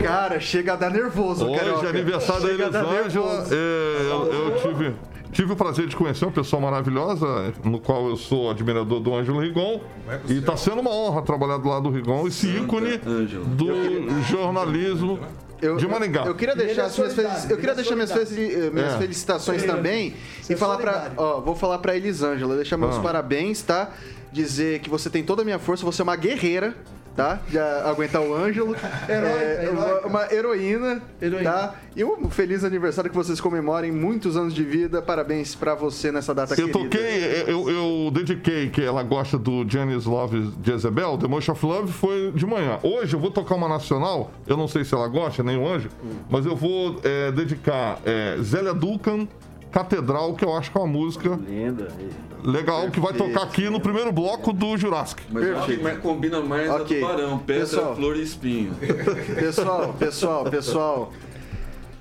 Cara, chega a dar nervoso,
Hoje
Carioca.
é aniversário da
Chega a dar
Elisângela.
nervoso.
É, eu, eu tive, tive o prazer de conhecer uma pessoa maravilhosa, no qual eu sou admirador do Ângelo Rigon. E está sendo uma honra trabalhar do lado do Rigon, esse ícone do jornalismo
Eu,
de Maringá.
Eu queria deixar,
é
as minhas,
solidário,
eu queria
é
deixar minhas,
solidário.
eh, minhas
É.
felicitações também
Você
e
é
falar pra.
solidário.
Ó, vou falar pra Elisângela, deixar meus
Ah.
parabéns, tá? Dizer que você tem toda a minha força, você é uma guerreira, tá? De aguentar o Ângelo. É,
heróica.
uma, uma heroína,
Heroína.
tá? E um feliz aniversário que vocês comemorem, muitos anos de vida. Parabéns pra você nessa data
Eu
querida.
toquei, eu, eu dediquei que ela gosta do Janis Love Jezebel, The Motion of Love, foi de manhã. Hoje eu vou tocar uma nacional, eu não sei se ela gosta, nem o Anjo, mas eu vou é, dedicar é, Zélia Duncan, Catedral, que eu acho que é uma música
Linda.
legal, que vai
Perfeito.
tocar aqui no primeiro bloco do Jurassic.
Mas eu achei que combina mais
Ok.
a tubarão, pedra,
Pessoal.
flor e espinho.
Pessoal, pessoal, pessoal.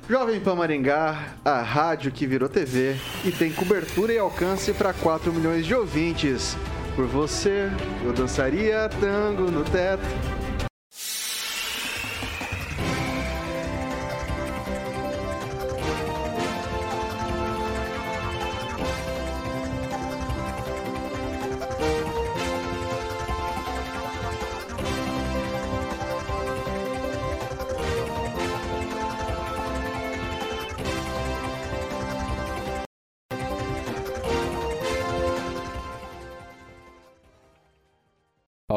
Jovem Pan Maringá, a rádio que virou TV e tem cobertura e alcance para 4 milhões de ouvintes. Por você, eu dançaria tango no teto.